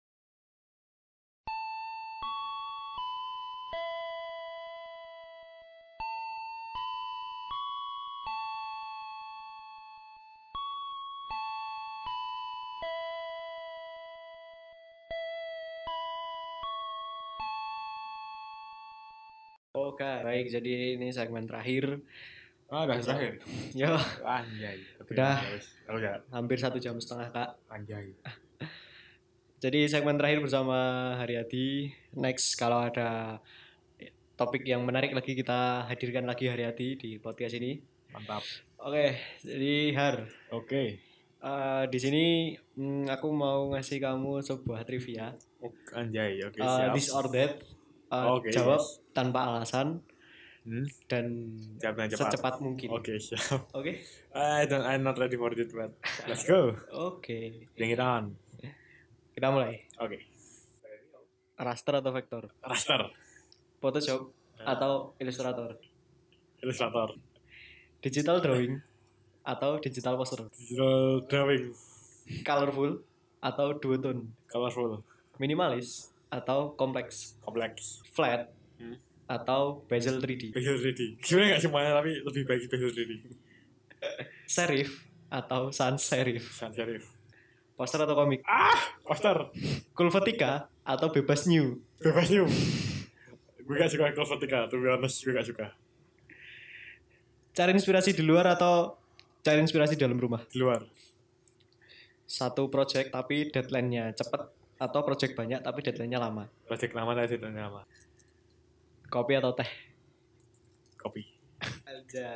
S2: Oke, baik. Jadi ini segmen terakhir.
S1: ah udah terakhir
S2: Yo,
S1: anjay
S2: Udah.
S1: oh ya
S2: hampir satu jam setengah kak.
S1: anjay
S2: Jadi segmen terakhir bersama Haryadi. Next kalau ada topik yang menarik lagi kita hadirkan lagi Haryadi di podcast ini.
S1: mantap
S2: Oke, jadi Har,
S1: oke
S2: eh, di sini mm, aku mau ngasih kamu sebuah trivia.
S1: Oke, anjay oke
S2: Eh,
S1: siap
S2: this or that. Eh,
S1: Oke,
S2: jawab
S1: yes.
S2: tanpa alasan
S1: Hmm,
S2: dan
S1: jawabnya cepat
S2: secepat mungkin.
S1: oke siap
S2: Oke.
S1: I don't I'm not ready for it but let's go
S2: Oke.
S1: bring it on
S2: Kita mulai.
S1: oke
S2: Raster atau vektor?
S1: raster
S2: Photoshop atau Illustrator?
S1: ilustrator
S2: Digital drawing atau digital poster?
S1: digital drawing
S2: Colorful atau duotone?
S1: colorful
S2: Minimalis atau kompleks?
S1: kompleks
S2: Flat
S1: Hmm.
S2: atau bezel 3D?
S1: bezel 3D sebenarnya nggak semuanya tapi lebih baik bezel 3D
S2: Serif atau sans serif?
S1: sans serif
S2: Poster atau komik?
S1: poster
S2: Kulvetika atau bebas new?
S1: bebas new gue gak suka Vertical to be honest gue gak suka
S2: Cari inspirasi di luar atau cari inspirasi di dalam rumah?
S1: di luar
S2: Satu project tapi deadline-nya cepet atau project banyak tapi deadline-nya lama?
S1: project lama tadi dan lama
S2: Kopi atau teh?
S1: kopi
S2: Aja.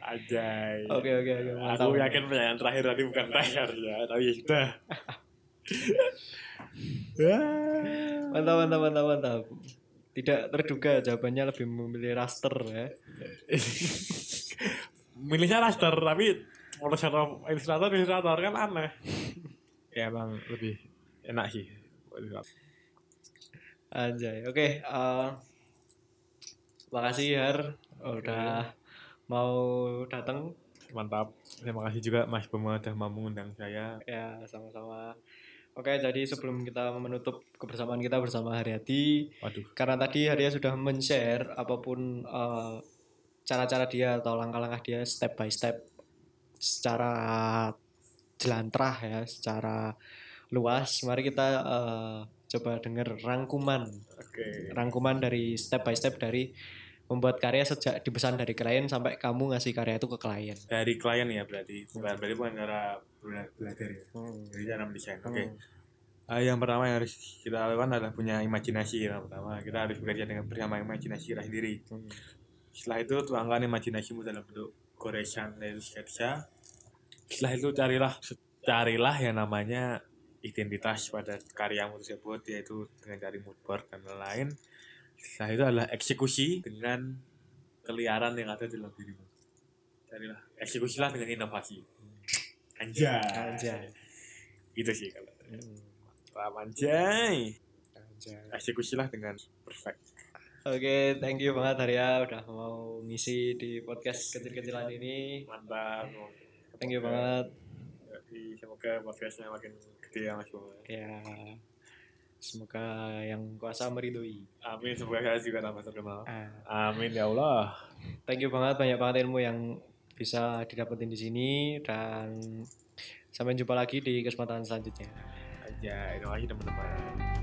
S1: Ajay.
S2: Oke oke oke.
S1: Aku yakin pertanyaan terakhir tadi bukan terakhir ya, tapi ya sudah.
S2: Mantap mantap mantap mantap. Tidak terduga jawabannya lebih memilih raster ya.
S1: Milihnya raster tapi Photoshop Illustrator Illustrator kan aneh. ya emang lebih enak sih.
S2: Anjay. Oke. eh, makasih Har udah mau datang
S1: Mantap. Terima kasih juga Mas Bima sudah mau mengundang saya.
S2: Ya, sama-sama. Oke, jadi sebelum kita menutup kebersamaan kita bersama Haryati,
S1: Waduh.
S2: karena tadi Haria sudah men-share apa pun eh, cara-cara dia atau langkah-langkah dia step by step secara jelantrah ya, secara luas. Mari kita eh, coba dengar rangkuman,
S1: Oke.
S2: rangkuman dari step by step dari membuat karya sejak dipesan dari klien sampai kamu ngasih karya itu ke klien.
S1: Dari klien ya berarti. Bukan berarti bukan cara bela- belajar ya.
S2: Hmm.
S1: Jadi cara mendesain. Oke.
S2: Hmm.
S1: Ah, yang pertama yang harus kita lakukan adalah punya imajinasi yang pertama kita harus bekerja dengan bersama imajinasi kita sendiri
S2: Hmm.
S1: setelah itu tuangkan imajinasimu dalam bentuk goresan yaitu sketsa setelah itu carilah carilah yang namanya identitas pada karyamu tersebut yaitu dengan cari mood board dan lain-lain setelah itu adalah eksekusi dengan keliaran yang ada dalam dirimu carilah eksekusilah dengan inovasi anjay
S2: Anjay.
S1: itu sih kalau
S2: Hmm.
S1: Anjay
S2: Anjay.
S1: eksekusilah dengan perfect
S2: Oke, thank you banget Arya udah mau ngisi di podcast kecil-kecilan ini.
S1: mantap
S2: Thank you banget.
S1: Jadi semoga podcastnya makin gede ya mas Bung.
S2: Ya, semoga yang kuasa meridui.
S1: amin semoga saya juga tambah terkenal
S2: Ah,
S1: amin ya Allah
S2: thank you banget banyak banget ilmu yang bisa didapetin di sini dan sampai jumpa lagi di kesempatan selanjutnya.
S1: aja itu aja teman-teman